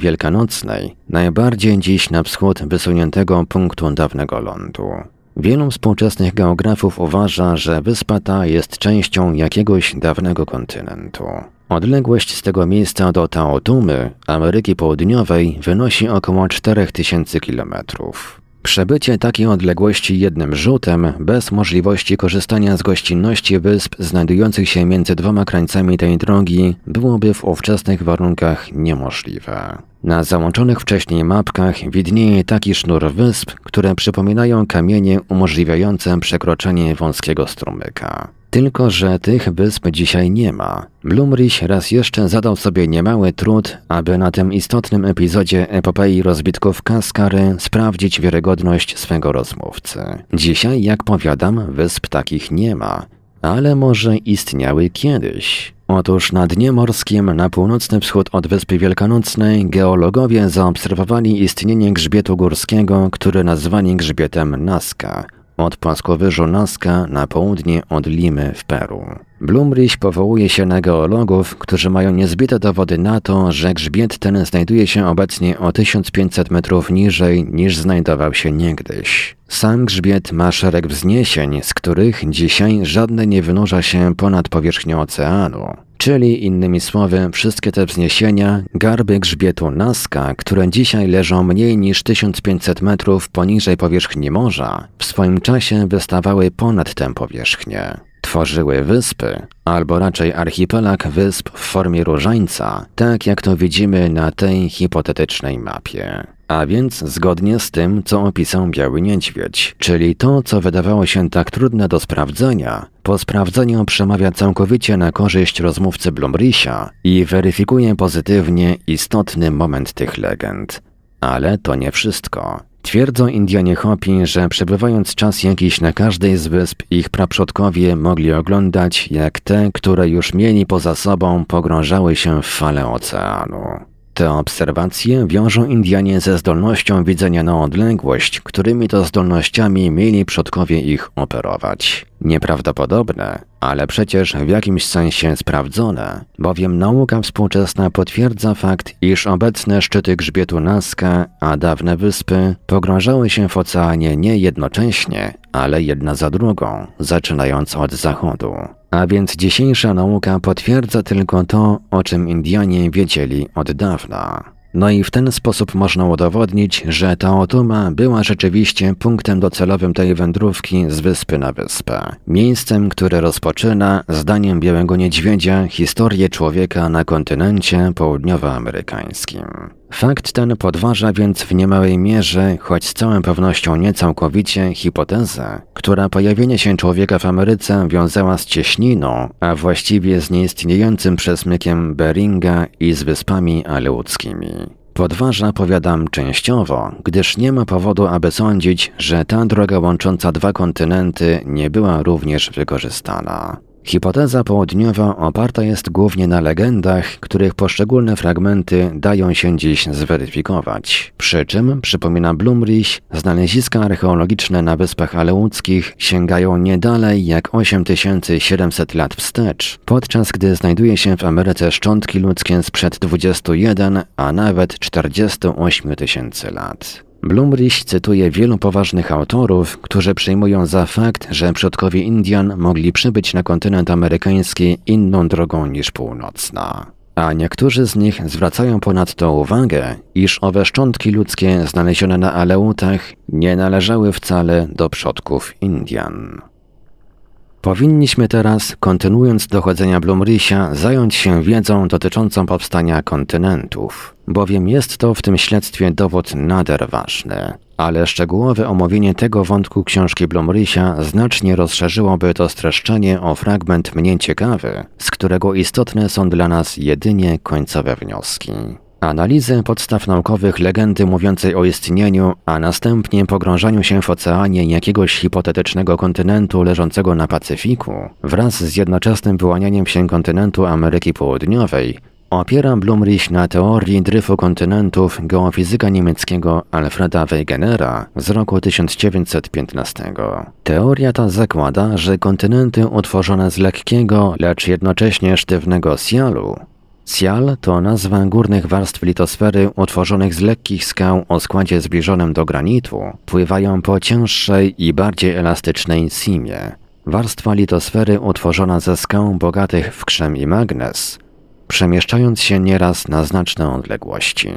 Wielkanocnej, najbardziej dziś na wschód wysuniętego punktu dawnego lądu. Wielu współczesnych geografów uważa, że wyspa ta jest częścią jakiegoś dawnego kontynentu. Odległość z tego miejsca do Taotumy, Ameryki Południowej, wynosi około 4000 kilometrów. Przebycie takiej odległości jednym rzutem, bez możliwości korzystania z gościnności wysp znajdujących się między dwoma krańcami tej drogi, byłoby w ówczesnych warunkach niemożliwe. Na załączonych wcześniej mapkach widnieje taki sznur wysp, które przypominają kamienie umożliwiające przekroczenie wąskiego strumyka. Tylko, że tych wysp dzisiaj nie ma. Blumrich raz jeszcze zadał sobie niemały trud, aby na tym istotnym epizodzie epopei rozbitków Kaskary sprawdzić wiarygodność swego rozmówcy. Dzisiaj, jak powiadam, wysp takich nie ma. Ale może istniały kiedyś. Otóż na dnie morskim, na północny wschód od Wyspy Wielkanocnej, geologowie zaobserwowali istnienie grzbietu górskiego, który nazwani grzbietem Nazca od płaskowyżu Nazca na południe od Limy w Peru. Blumrich powołuje się na geologów, którzy mają niezbite dowody na to, że grzbiet ten znajduje się obecnie o 1500 metrów niżej niż znajdował się niegdyś. Sam grzbiet ma szereg wzniesień, z których dzisiaj żadne nie wynurza się ponad powierzchnię oceanu. Czyli innymi słowy, wszystkie te wzniesienia, garby grzbietu Nazca, które dzisiaj leżą mniej niż 1500 metrów poniżej powierzchni morza, w swoim czasie wystawały ponad tę powierzchnię. Tworzyły wyspy, albo raczej archipelag wysp w formie różańca, tak jak to widzimy na tej hipotetycznej mapie. A więc zgodnie z tym, co opisał Biały Niedźwiedź, czyli to, co wydawało się tak trudne do sprawdzenia, po sprawdzeniu przemawia całkowicie na korzyść rozmówcy Blumrisia i weryfikuje pozytywnie istotny moment tych legend. Ale to nie wszystko. Twierdzą Indianie Hopi, że przebywając czas jakiś na każdej z wysp, ich praprzodkowie mogli oglądać, jak te, które już mieli poza sobą, pogrążały się w fale oceanu. Te obserwacje wiążą Indianie ze zdolnością widzenia na odległość, którymi to zdolnościami mieli przodkowie ich operować. Nieprawdopodobne, ale przecież w jakimś sensie sprawdzone, bowiem nauka współczesna potwierdza fakt, iż obecne szczyty grzbietu Nazca, a dawne wyspy pogrążały się w oceanie nie jednocześnie, ale jedna za drugą, zaczynając od zachodu. A więc dzisiejsza nauka potwierdza tylko to, o czym Indianie wiedzieli od dawna. No i w ten sposób można udowodnić, że ta Otuma była rzeczywiście punktem docelowym tej wędrówki z wyspy na wyspę. Miejscem, które rozpoczyna, zdaniem Białego Niedźwiedzia, historię człowieka na kontynencie południowoamerykańskim. Fakt ten podważa więc w niemałej mierze, choć z całą pewnością niecałkowicie, hipotezę, która pojawienie się człowieka w Ameryce wiązała z cieśniną, a właściwie z nieistniejącym przesmykiem Beringa i z wyspami aleuckimi. Podważa, powiadam, częściowo, gdyż nie ma powodu, aby sądzić, że ta droga łącząca dwa kontynenty nie była również wykorzystana. Hipoteza południowa oparta jest głównie na legendach, których poszczególne fragmenty dają się dziś zweryfikować. Przy czym, przypomina Blumrich, znaleziska archeologiczne na Wyspach Aleuckich sięgają nie dalej jak 8700 lat wstecz, podczas gdy znajduje się w Ameryce szczątki ludzkie sprzed 21, a nawet 48 tysięcy lat. Blumrich cytuje wielu poważnych autorów, którzy przyjmują za fakt, że przodkowie Indian mogli przybyć na kontynent amerykański inną drogą niż północna. A niektórzy z nich zwracają ponadto uwagę, iż owe szczątki ludzkie znalezione na Aleutach nie należały wcale do przodków Indian. Powinniśmy teraz, kontynuując dochodzenia Blumrisia, zająć się wiedzą dotyczącą powstania kontynentów, bowiem jest to w tym śledztwie dowód nader ważny. Ale szczegółowe omówienie tego wątku książki Blumrisia znacznie rozszerzyłoby to streszczenie o fragment mniej ciekawy, z którego istotne są dla nas jedynie końcowe wnioski. Analizę podstaw naukowych legendy mówiącej o istnieniu, a następnie pogrążaniu się w oceanie jakiegoś hipotetycznego kontynentu leżącego na Pacyfiku, wraz z jednoczesnym wyłanianiem się kontynentu Ameryki Południowej, opiera Blumrich na teorii dryfu kontynentów geofizyka niemieckiego Alfreda Wegenera z roku 1915. Teoria ta zakłada, że kontynenty utworzone z lekkiego, lecz jednocześnie sztywnego sialu Cial to nazwa górnych warstw litosfery utworzonych z lekkich skał o składzie zbliżonym do granitu, pływają po cięższej i bardziej elastycznej simie. Warstwa litosfery utworzona ze skał bogatych w krzem i magnez, przemieszczając się nieraz na znaczne odległości.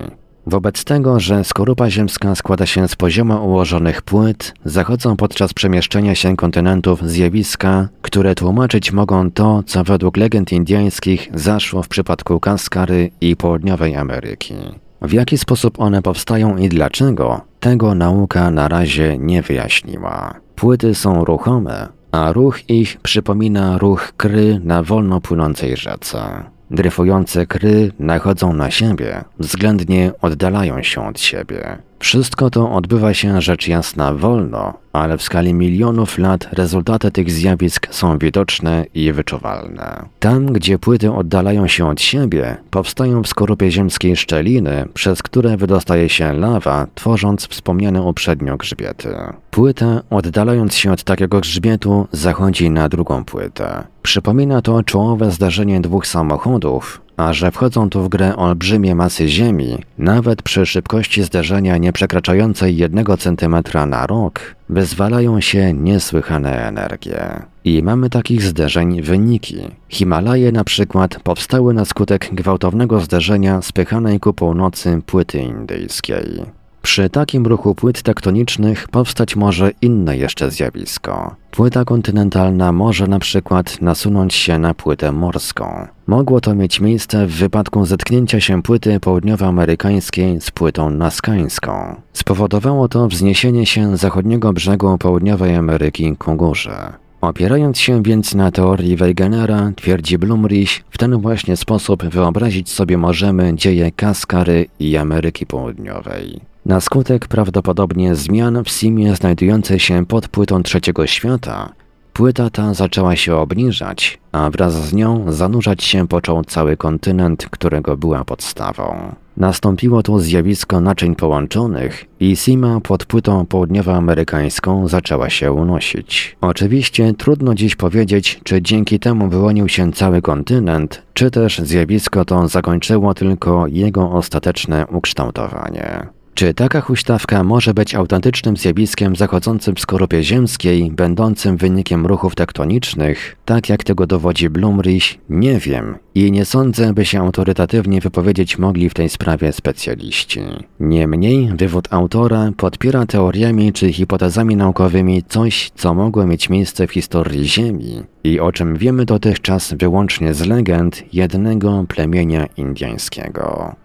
Wobec tego, że skorupa ziemska składa się z poziomo ułożonych płyt, zachodzą podczas przemieszczenia się kontynentów zjawiska, które tłumaczyć mogą to, co według legend indyjskich zaszło w przypadku Kaskary i Południowej Ameryki. W jaki sposób one powstają i dlaczego, tego nauka na razie nie wyjaśniła. Płyty są ruchome, a ruch ich przypomina ruch kry na wolno płynącej rzece. Dryfujące kry nachodzą na siebie, względnie oddalają się od siebie. Wszystko to odbywa się rzecz jasna wolno, ale w skali milionów lat rezultaty tych zjawisk są widoczne i wyczuwalne. Tam, gdzie płyty oddalają się od siebie, powstają w skorupie ziemskiej szczeliny, przez które wydostaje się lawa, tworząc wspomniane uprzednio grzbiety. Płyta, oddalając się od takiego grzbietu, zachodzi na drugą płytę. Przypomina to czołowe zdarzenie dwóch samochodów, a że wchodzą tu w grę olbrzymie masy Ziemi, nawet przy szybkości zderzenia nie przekraczającej 1 cm na rok, wyzwalają się niesłychane energie. I mamy takich zderzeń wyniki. Himalaje na przykład powstały na skutek gwałtownego zderzenia spychanej ku północy płyty indyjskiej. Przy takim ruchu płyt tektonicznych powstać może inne jeszcze zjawisko. Płyta kontynentalna może na przykład nasunąć się na płytę morską. Mogło to mieć miejsce w wypadku zetknięcia się płyty południowoamerykańskiej z płytą naskańską. Spowodowało to wzniesienie się zachodniego brzegu południowej Ameryki ku górze. Opierając się więc na teorii Wegenera, twierdzi Blumrich, w ten właśnie sposób wyobrazić sobie możemy dzieje Kaskary i Ameryki Południowej. Na skutek prawdopodobnie zmian w simie znajdującej się pod płytą trzeciego świata, płyta ta zaczęła się obniżać, a wraz z nią zanurzać się począł cały kontynent, którego była podstawą. Nastąpiło tu zjawisko naczyń połączonych i Sima pod płytą południowoamerykańską zaczęła się unosić. Oczywiście trudno dziś powiedzieć, czy dzięki temu wyłonił się cały kontynent, czy też zjawisko to zakończyło tylko jego ostateczne ukształtowanie. Czy taka huśtawka może być autentycznym zjawiskiem zachodzącym w skorupie ziemskiej, będącym wynikiem ruchów tektonicznych, tak jak tego dowodzi Blumrich? Nie wiem i nie sądzę, by się autorytatywnie wypowiedzieć mogli w tej sprawie specjaliści. Niemniej wywód autora podpiera teoriami czy hipotezami naukowymi coś, co mogło mieć miejsce w historii Ziemi i o czym wiemy dotychczas wyłącznie z legend jednego plemienia indyjskiego.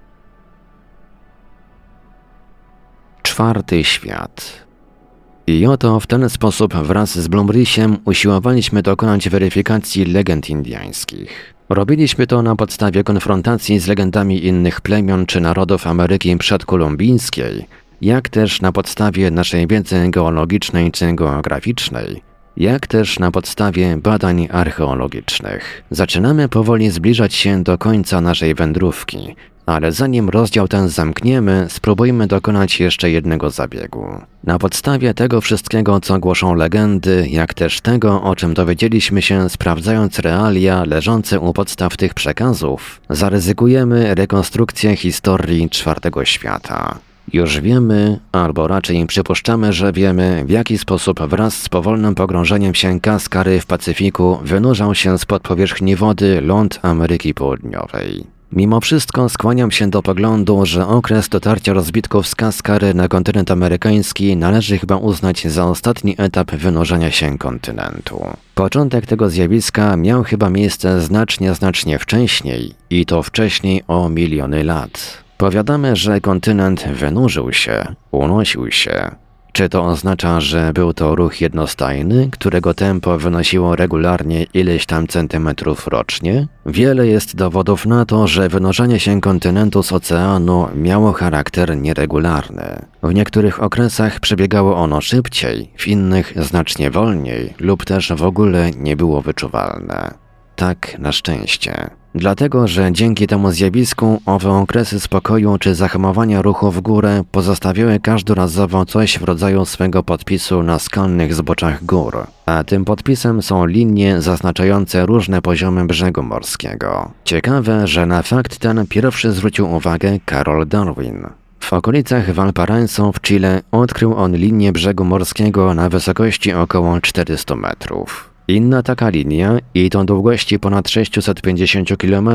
Czwarty świat. I oto w ten sposób wraz z Blumrisiem usiłowaliśmy dokonać weryfikacji legend indyjskich. Robiliśmy to na podstawie konfrontacji z legendami innych plemion czy narodów Ameryki przedkolumbijskiej, jak też na podstawie naszej wiedzy geologicznej czy geograficznej, jak też na podstawie badań archeologicznych. Zaczynamy powoli zbliżać się do końca naszej wędrówki, ale zanim rozdział ten zamkniemy, spróbujmy dokonać jeszcze jednego zabiegu. Na podstawie tego wszystkiego, co głoszą legendy, jak też tego, o czym dowiedzieliśmy się sprawdzając realia leżące u podstaw tych przekazów, zaryzykujemy rekonstrukcję historii czwartego świata. Już wiemy, albo raczej przypuszczamy, że wiemy, w jaki sposób wraz z powolnym pogrążeniem się Kaskary w Pacyfiku wynurzał się spod powierzchni wody ląd Ameryki Południowej. Mimo wszystko skłaniam się do poglądu, że okres dotarcia rozbitków z Kaskary na kontynent amerykański należy chyba uznać za ostatni etap wynurzania się kontynentu. Początek tego zjawiska miał chyba miejsce znacznie, znacznie wcześniej i to wcześniej o miliony lat. Powiadamy, że kontynent wynurzył się, unosił się, czy to oznacza, że był to ruch jednostajny, którego tempo wynosiło regularnie ileś tam centymetrów rocznie? Wiele jest dowodów na to, że wynurzanie się kontynentu z oceanu miało charakter nieregularny. W niektórych okresach przebiegało ono szybciej, w innych znacznie wolniej lub też w ogóle nie było wyczuwalne. Tak na szczęście. Dlatego, że dzięki temu zjawisku owe okresy spokoju czy zahamowania ruchu w górę pozostawiały każdorazowo coś w rodzaju swego podpisu na skalnych zboczach gór, a tym podpisem są linie zaznaczające różne poziomy brzegu morskiego. Ciekawe, że na fakt ten pierwszy zwrócił uwagę Karol Darwin. W okolicach Valparaiso w Chile odkrył on linię brzegu morskiego na wysokości około 400 metrów. Inna taka linia, i to długości ponad 650 km,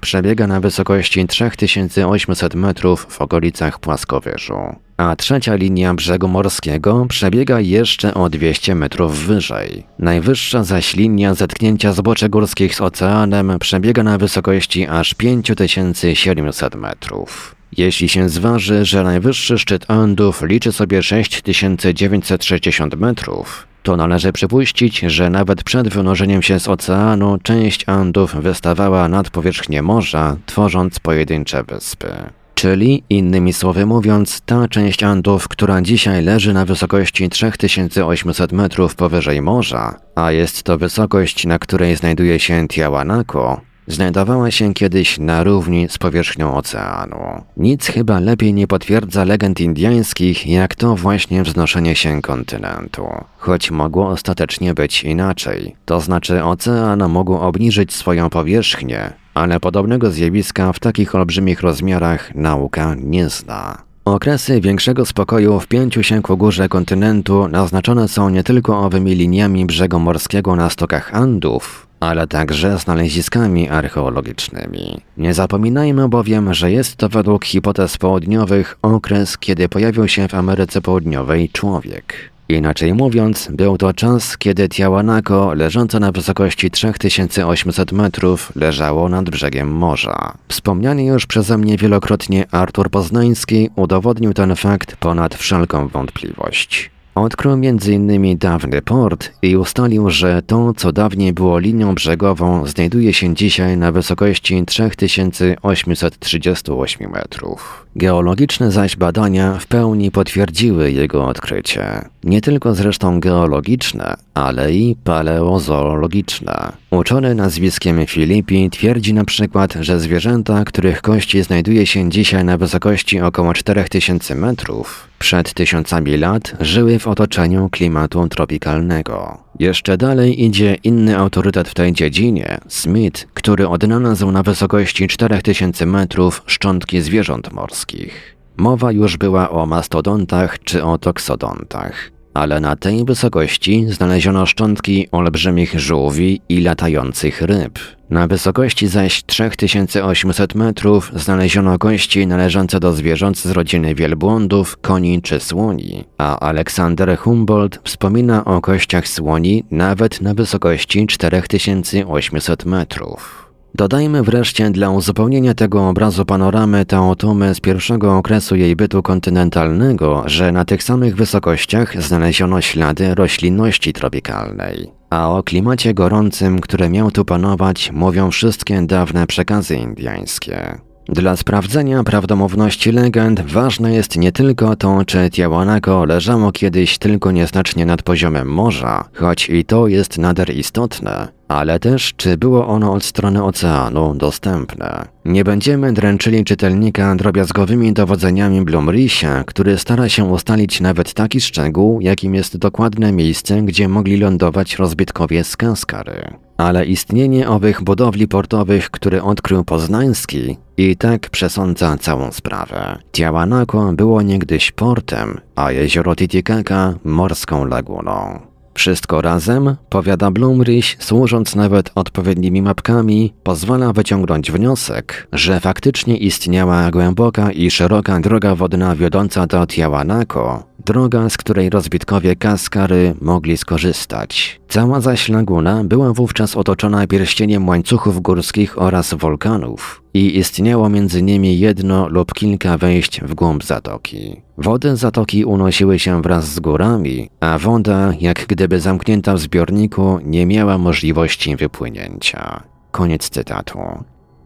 przebiega na wysokości 3800 metrów w okolicach Płaskowyżu. A trzecia linia brzegu morskiego przebiega jeszcze o 200 metrów wyżej. Najwyższa zaś linia zetknięcia zboczy górskich z oceanem przebiega na wysokości aż 5700 metrów. Jeśli się zważy, że najwyższy szczyt Andów liczy sobie 6960 metrów, to należy przypuścić, że nawet przed wynurzeniem się z oceanu część Andów wystawała nad powierzchnię morza, tworząc pojedyncze wyspy. Czyli, innymi słowy mówiąc, ta część Andów, która dzisiaj leży na wysokości 3800 metrów powyżej morza, a jest to wysokość, na której znajduje się Tiahuanaco, znajdowała się kiedyś na równi z powierzchnią oceanu. Nic chyba lepiej nie potwierdza legend indyjskich, jak to właśnie wznoszenie się kontynentu. Choć mogło ostatecznie być inaczej. To znaczy ocean mógł obniżyć swoją powierzchnię, ale podobnego zjawiska w takich olbrzymich rozmiarach nauka nie zna. Okresy większego spokoju w pięciu się ku górze kontynentu naznaczone są nie tylko owymi liniami brzegu morskiego na stokach Andów, ale także znaleziskami archeologicznymi. Nie zapominajmy bowiem, że jest to według hipotez południowych okres, kiedy pojawił się w Ameryce Południowej człowiek. Inaczej mówiąc, był to czas, kiedy Tiahuanaco, leżące na wysokości 3800 metrów, leżało nad brzegiem morza. Wspomniany już przeze mnie wielokrotnie Artur Poznański udowodnił ten fakt ponad wszelką wątpliwość. Odkrył m.in. dawny port i ustalił, że to, co dawniej było linią brzegową, znajduje się dzisiaj na wysokości 3838 metrów. Geologiczne zaś badania w pełni potwierdziły jego odkrycie. Nie tylko zresztą geologiczne, ale i paleozoologiczne. Uczony nazwiskiem Filipi twierdzi na przykład, że zwierzęta, których kości znajduje się dzisiaj na wysokości około 4000 metrów, przed tysiącami lat żyły w otoczeniu klimatu tropikalnego. Jeszcze dalej idzie inny autorytet w tej dziedzinie, Smith, który odnalazł na wysokości 4000 metrów szczątki zwierząt morskich. Mowa już była o mastodontach czy o toksodontach ale na tej wysokości znaleziono szczątki olbrzymich żółwi i latających ryb. Na wysokości zaś 3800 metrów znaleziono kości należące do zwierząt z rodziny wielbłądów, koni czy słoni, a Aleksander Humboldt wspomina o kościach słoni nawet na wysokości 4800 metrów. Dodajmy wreszcie dla uzupełnienia tego obrazu panoramy Taotumy z pierwszego okresu jej bytu kontynentalnego, że na tych samych wysokościach znaleziono ślady roślinności tropikalnej. A o klimacie gorącym, który miał tu panować, mówią wszystkie dawne przekazy indyjskie. Dla sprawdzenia prawdomówności legend ważne jest nie tylko to, czy Tiahuanaco leżało kiedyś tylko nieznacznie nad poziomem morza, choć i to jest nader istotne, ale też czy było ono od strony oceanu dostępne. Nie będziemy dręczyli czytelnika drobiazgowymi dowodzeniami Blumrisia, który stara się ustalić nawet taki szczegół, jakim jest dokładne miejsce, gdzie mogli lądować rozbytkowie z Kaskary. Ale istnienie owych budowli portowych, które odkrył Poznański, i tak przesądza całą sprawę. Tiahuanaco było niegdyś portem, a jezioro Titicaca morską laguną. Wszystko razem, powiada Blumrich, służąc nawet odpowiednimi mapkami, pozwala wyciągnąć wniosek, że faktycznie istniała głęboka i szeroka droga wodna wiodąca do Tiahuanaco, droga, z której rozbitkowie Kaskary mogli skorzystać. Cała zaś laguna była wówczas otoczona pierścieniem łańcuchów górskich oraz wulkanów i istniało między nimi jedno lub kilka wejść w głąb zatoki. Wody zatoki unosiły się wraz z górami, a woda, jak gdyby zamknięta w zbiorniku, nie miała możliwości wypłynięcia. Koniec cytatu.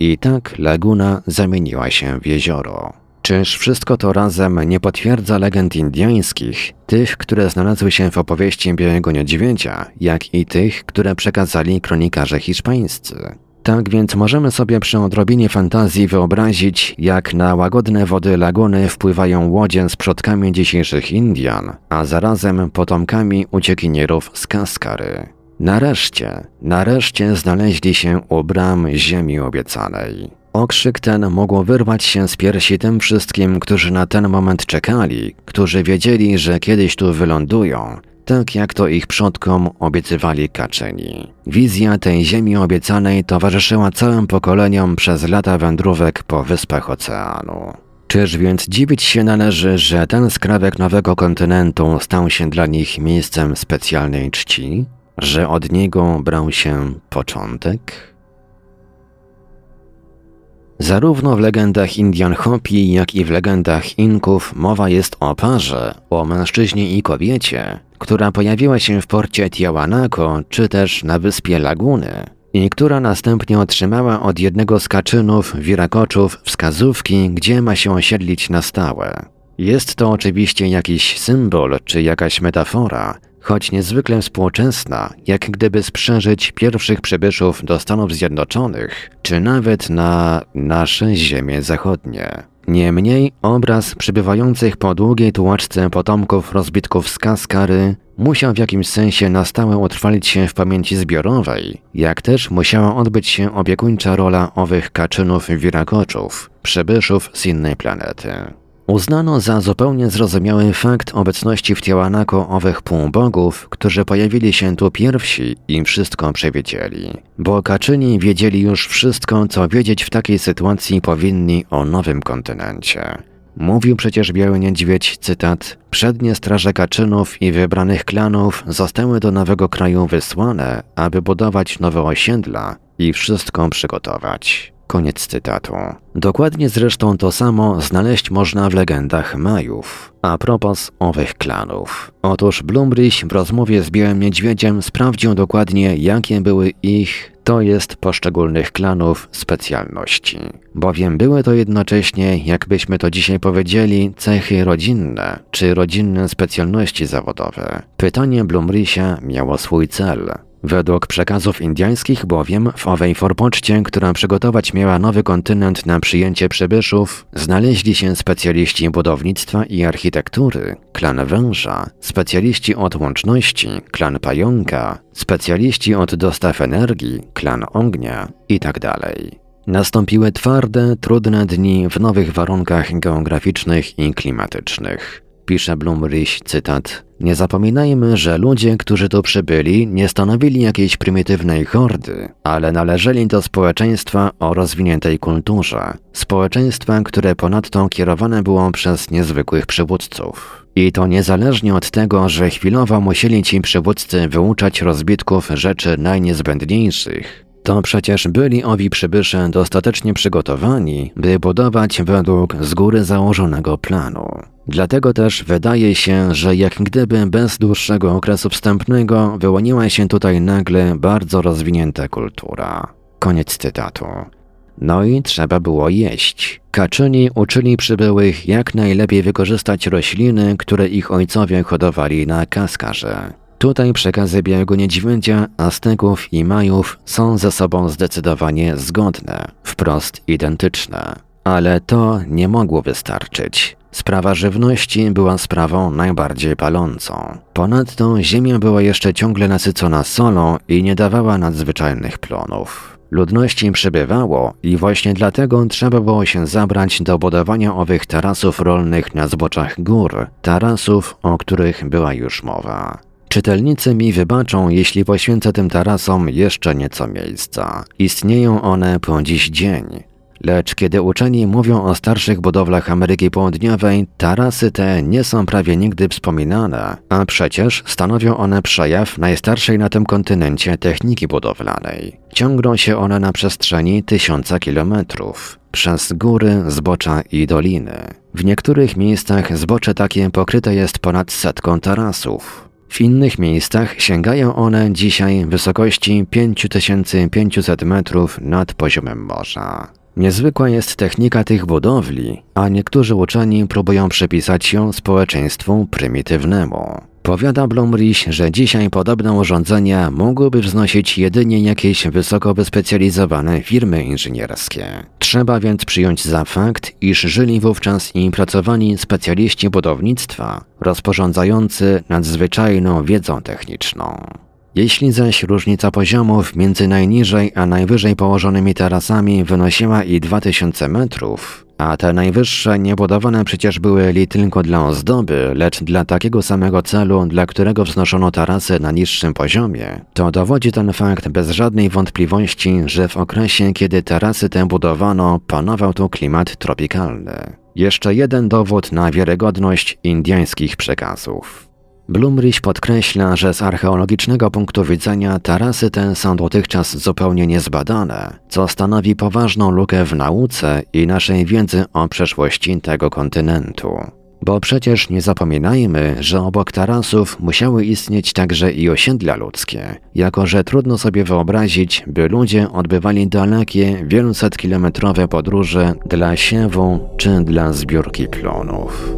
I tak laguna zamieniła się w jezioro. Czyż wszystko to razem nie potwierdza legend indyjskich, tych, które znalazły się w opowieści Białego Niedźwiedzia, jak i tych, które przekazali kronikarze hiszpańscy? Tak więc możemy sobie przy odrobinie fantazji wyobrazić, jak na łagodne wody laguny wpływają łodzie z przodkami dzisiejszych Indian, a zarazem potomkami uciekinierów z Kaskary. Nareszcie, nareszcie znaleźli się u bram ziemi obiecanej. Okrzyk ten mógł wyrwać się z piersi tym wszystkim, którzy na ten moment czekali, którzy wiedzieli, że kiedyś tu wylądują, tak jak to ich przodkom obiecywali kaczeni. Wizja tej ziemi obiecanej towarzyszyła całym pokoleniom przez lata wędrówek po wyspach oceanu. Czyż więc dziwić się należy, że ten skrawek nowego kontynentu stał się dla nich miejscem specjalnej czci? Że od niego brał się początek? Zarówno w legendach Indian Hopi, jak i w legendach Inków mowa jest o parze, o mężczyźnie i kobiecie, która pojawiła się w porcie Tiahuanaco czy też na wyspie Laguny i która następnie otrzymała od jednego z kaczynów, wirakoczów, wskazówki, gdzie ma się osiedlić na stałe. Jest to oczywiście jakiś symbol czy jakaś metafora, choć niezwykle współczesna, jak gdyby sprzeżyć pierwszych przybyszów do Stanów Zjednoczonych, czy nawet na nasze ziemie zachodnie. Niemniej obraz przybywających po długiej tułaczce potomków rozbitków z Kaskary musiał w jakimś sensie na stałe utrwalić się w pamięci zbiorowej, jak też musiała odbyć się opiekuńcza rola owych kaczynów wirakoczów, przybyszów z innej planety. Uznano za zupełnie zrozumiały fakt obecności w Tiahuanaco owych półbogów, którzy pojawili się tu pierwsi i wszystko przewidzieli. Bo Kaczyni wiedzieli już wszystko, co wiedzieć w takiej sytuacji powinni o nowym kontynencie. Mówił przecież Biały Niedźwiedź, cytat, Przednie straże Kaczynów i wybranych klanów zostały do nowego kraju wysłane, aby budować nowe osiedla i wszystko przygotować. Koniec cytatu. Dokładnie zresztą to samo znaleźć można w legendach Majów. A propos owych klanów. Otóż Blumryś w rozmowie z Białym Niedźwiedziem sprawdził dokładnie, jakie były ich, to jest poszczególnych klanów, specjalności. Bowiem były to jednocześnie, jakbyśmy to dzisiaj powiedzieli, cechy rodzinne, czy rodzinne specjalności zawodowe. Pytanie Blumrysia miało swój cel. Według przekazów indyjskich bowiem w owej forpoczcie, która przygotować miała nowy kontynent na przyjęcie przybyszów, znaleźli się specjaliści budownictwa i architektury, klan węża, specjaliści od łączności, klan pająka, specjaliści od dostaw energii, klan ognia itd. Tak Nastąpiły twarde, trudne dni w nowych warunkach geograficznych i klimatycznych. Pisze Blumrich, cytat. Nie zapominajmy, że ludzie, którzy tu przybyli, nie stanowili jakiejś prymitywnej hordy, ale należeli do społeczeństwa o rozwiniętej kulturze. Społeczeństwa, które ponadto kierowane było przez niezwykłych przywódców. I to niezależnie od tego, że chwilowo musieli ci przywódcy wyuczać rozbitków rzeczy najniezbędniejszych, to przecież byli owi przybysze dostatecznie przygotowani, by budować według z góry założonego planu. Dlatego też wydaje się, że jak gdyby bez dłuższego okresu wstępnego wyłoniła się tutaj nagle bardzo rozwinięta kultura. Koniec cytatu. No i trzeba było jeść. Kaczyni uczyli przybyłych jak najlepiej wykorzystać rośliny, które ich ojcowie hodowali na kaskarze. Tutaj przekazy Białego Niedźwiedzia, Azteków i Majów są ze sobą zdecydowanie zgodne, wprost identyczne. Ale to nie mogło wystarczyć. Sprawa żywności była sprawą najbardziej palącą. Ponadto ziemia była jeszcze ciągle nasycona solą i nie dawała nadzwyczajnych plonów. Ludności przybywało i właśnie dlatego trzeba było się zabrać do budowania owych tarasów rolnych na zboczach gór, tarasów, o których była już mowa. Czytelnicy mi wybaczą, jeśli poświęcę tym tarasom jeszcze nieco miejsca. Istnieją one po dziś dzień. Lecz kiedy uczeni mówią o starszych budowlach Ameryki Południowej, tarasy te nie są prawie nigdy wspominane, a przecież stanowią one przejaw najstarszej na tym kontynencie techniki budowlanej. Ciągną się one na przestrzeni tysiąca kilometrów, przez góry, zbocza i doliny. W niektórych miejscach zbocze takie pokryte jest ponad setką tarasów. W innych miejscach sięgają one dzisiaj wysokości 5500 metrów nad poziomem morza. Niezwykła jest technika tych budowli, a niektórzy uczeni próbują przypisać ją społeczeństwu prymitywnemu. Powiada Blumrich, że dzisiaj podobne urządzenia mogłyby wznosić jedynie jakieś wysoko wyspecjalizowane firmy inżynierskie. Trzeba więc przyjąć za fakt, iż żyli wówczas i pracowali specjaliści budownictwa, rozporządzający nadzwyczajną wiedzą techniczną. Jeśli zaś różnica poziomów między najniżej a najwyżej położonymi tarasami wynosiła i 2000 metrów, A te najwyższe niebudowane przecież były li tylko dla ozdoby, lecz dla takiego samego celu, dla którego wznoszono tarasy na niższym poziomie. To dowodzi ten fakt bez żadnej wątpliwości, że w okresie, kiedy tarasy te budowano, panował tu klimat tropikalny. Jeszcze jeden dowód na wiarygodność indyjskich przekazów. Blumrich podkreśla, że z archeologicznego punktu widzenia tarasy te są dotychczas zupełnie niezbadane, co stanowi poważną lukę w nauce i naszej wiedzy o przeszłości tego kontynentu. Bo przecież nie zapominajmy, że obok tarasów musiały istnieć także i osiedla ludzkie, jako że trudno sobie wyobrazić, by ludzie odbywali dalekie, wielusetkilometrowe podróże dla siewu czy dla zbiórki plonów.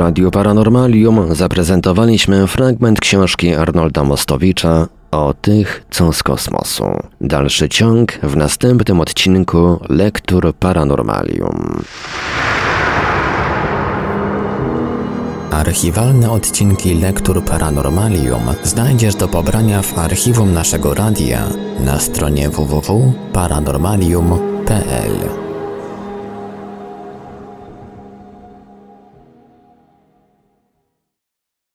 Radiu Paranormalium zaprezentowaliśmy fragment książki Arnolda Mostowicza o tych, co z kosmosu. Dalszy ciąg w następnym odcinku Lektur Paranormalium. Archiwalne odcinki Lektur Paranormalium znajdziesz do pobrania w archiwum naszego radia na stronie www.paranormalium.pl.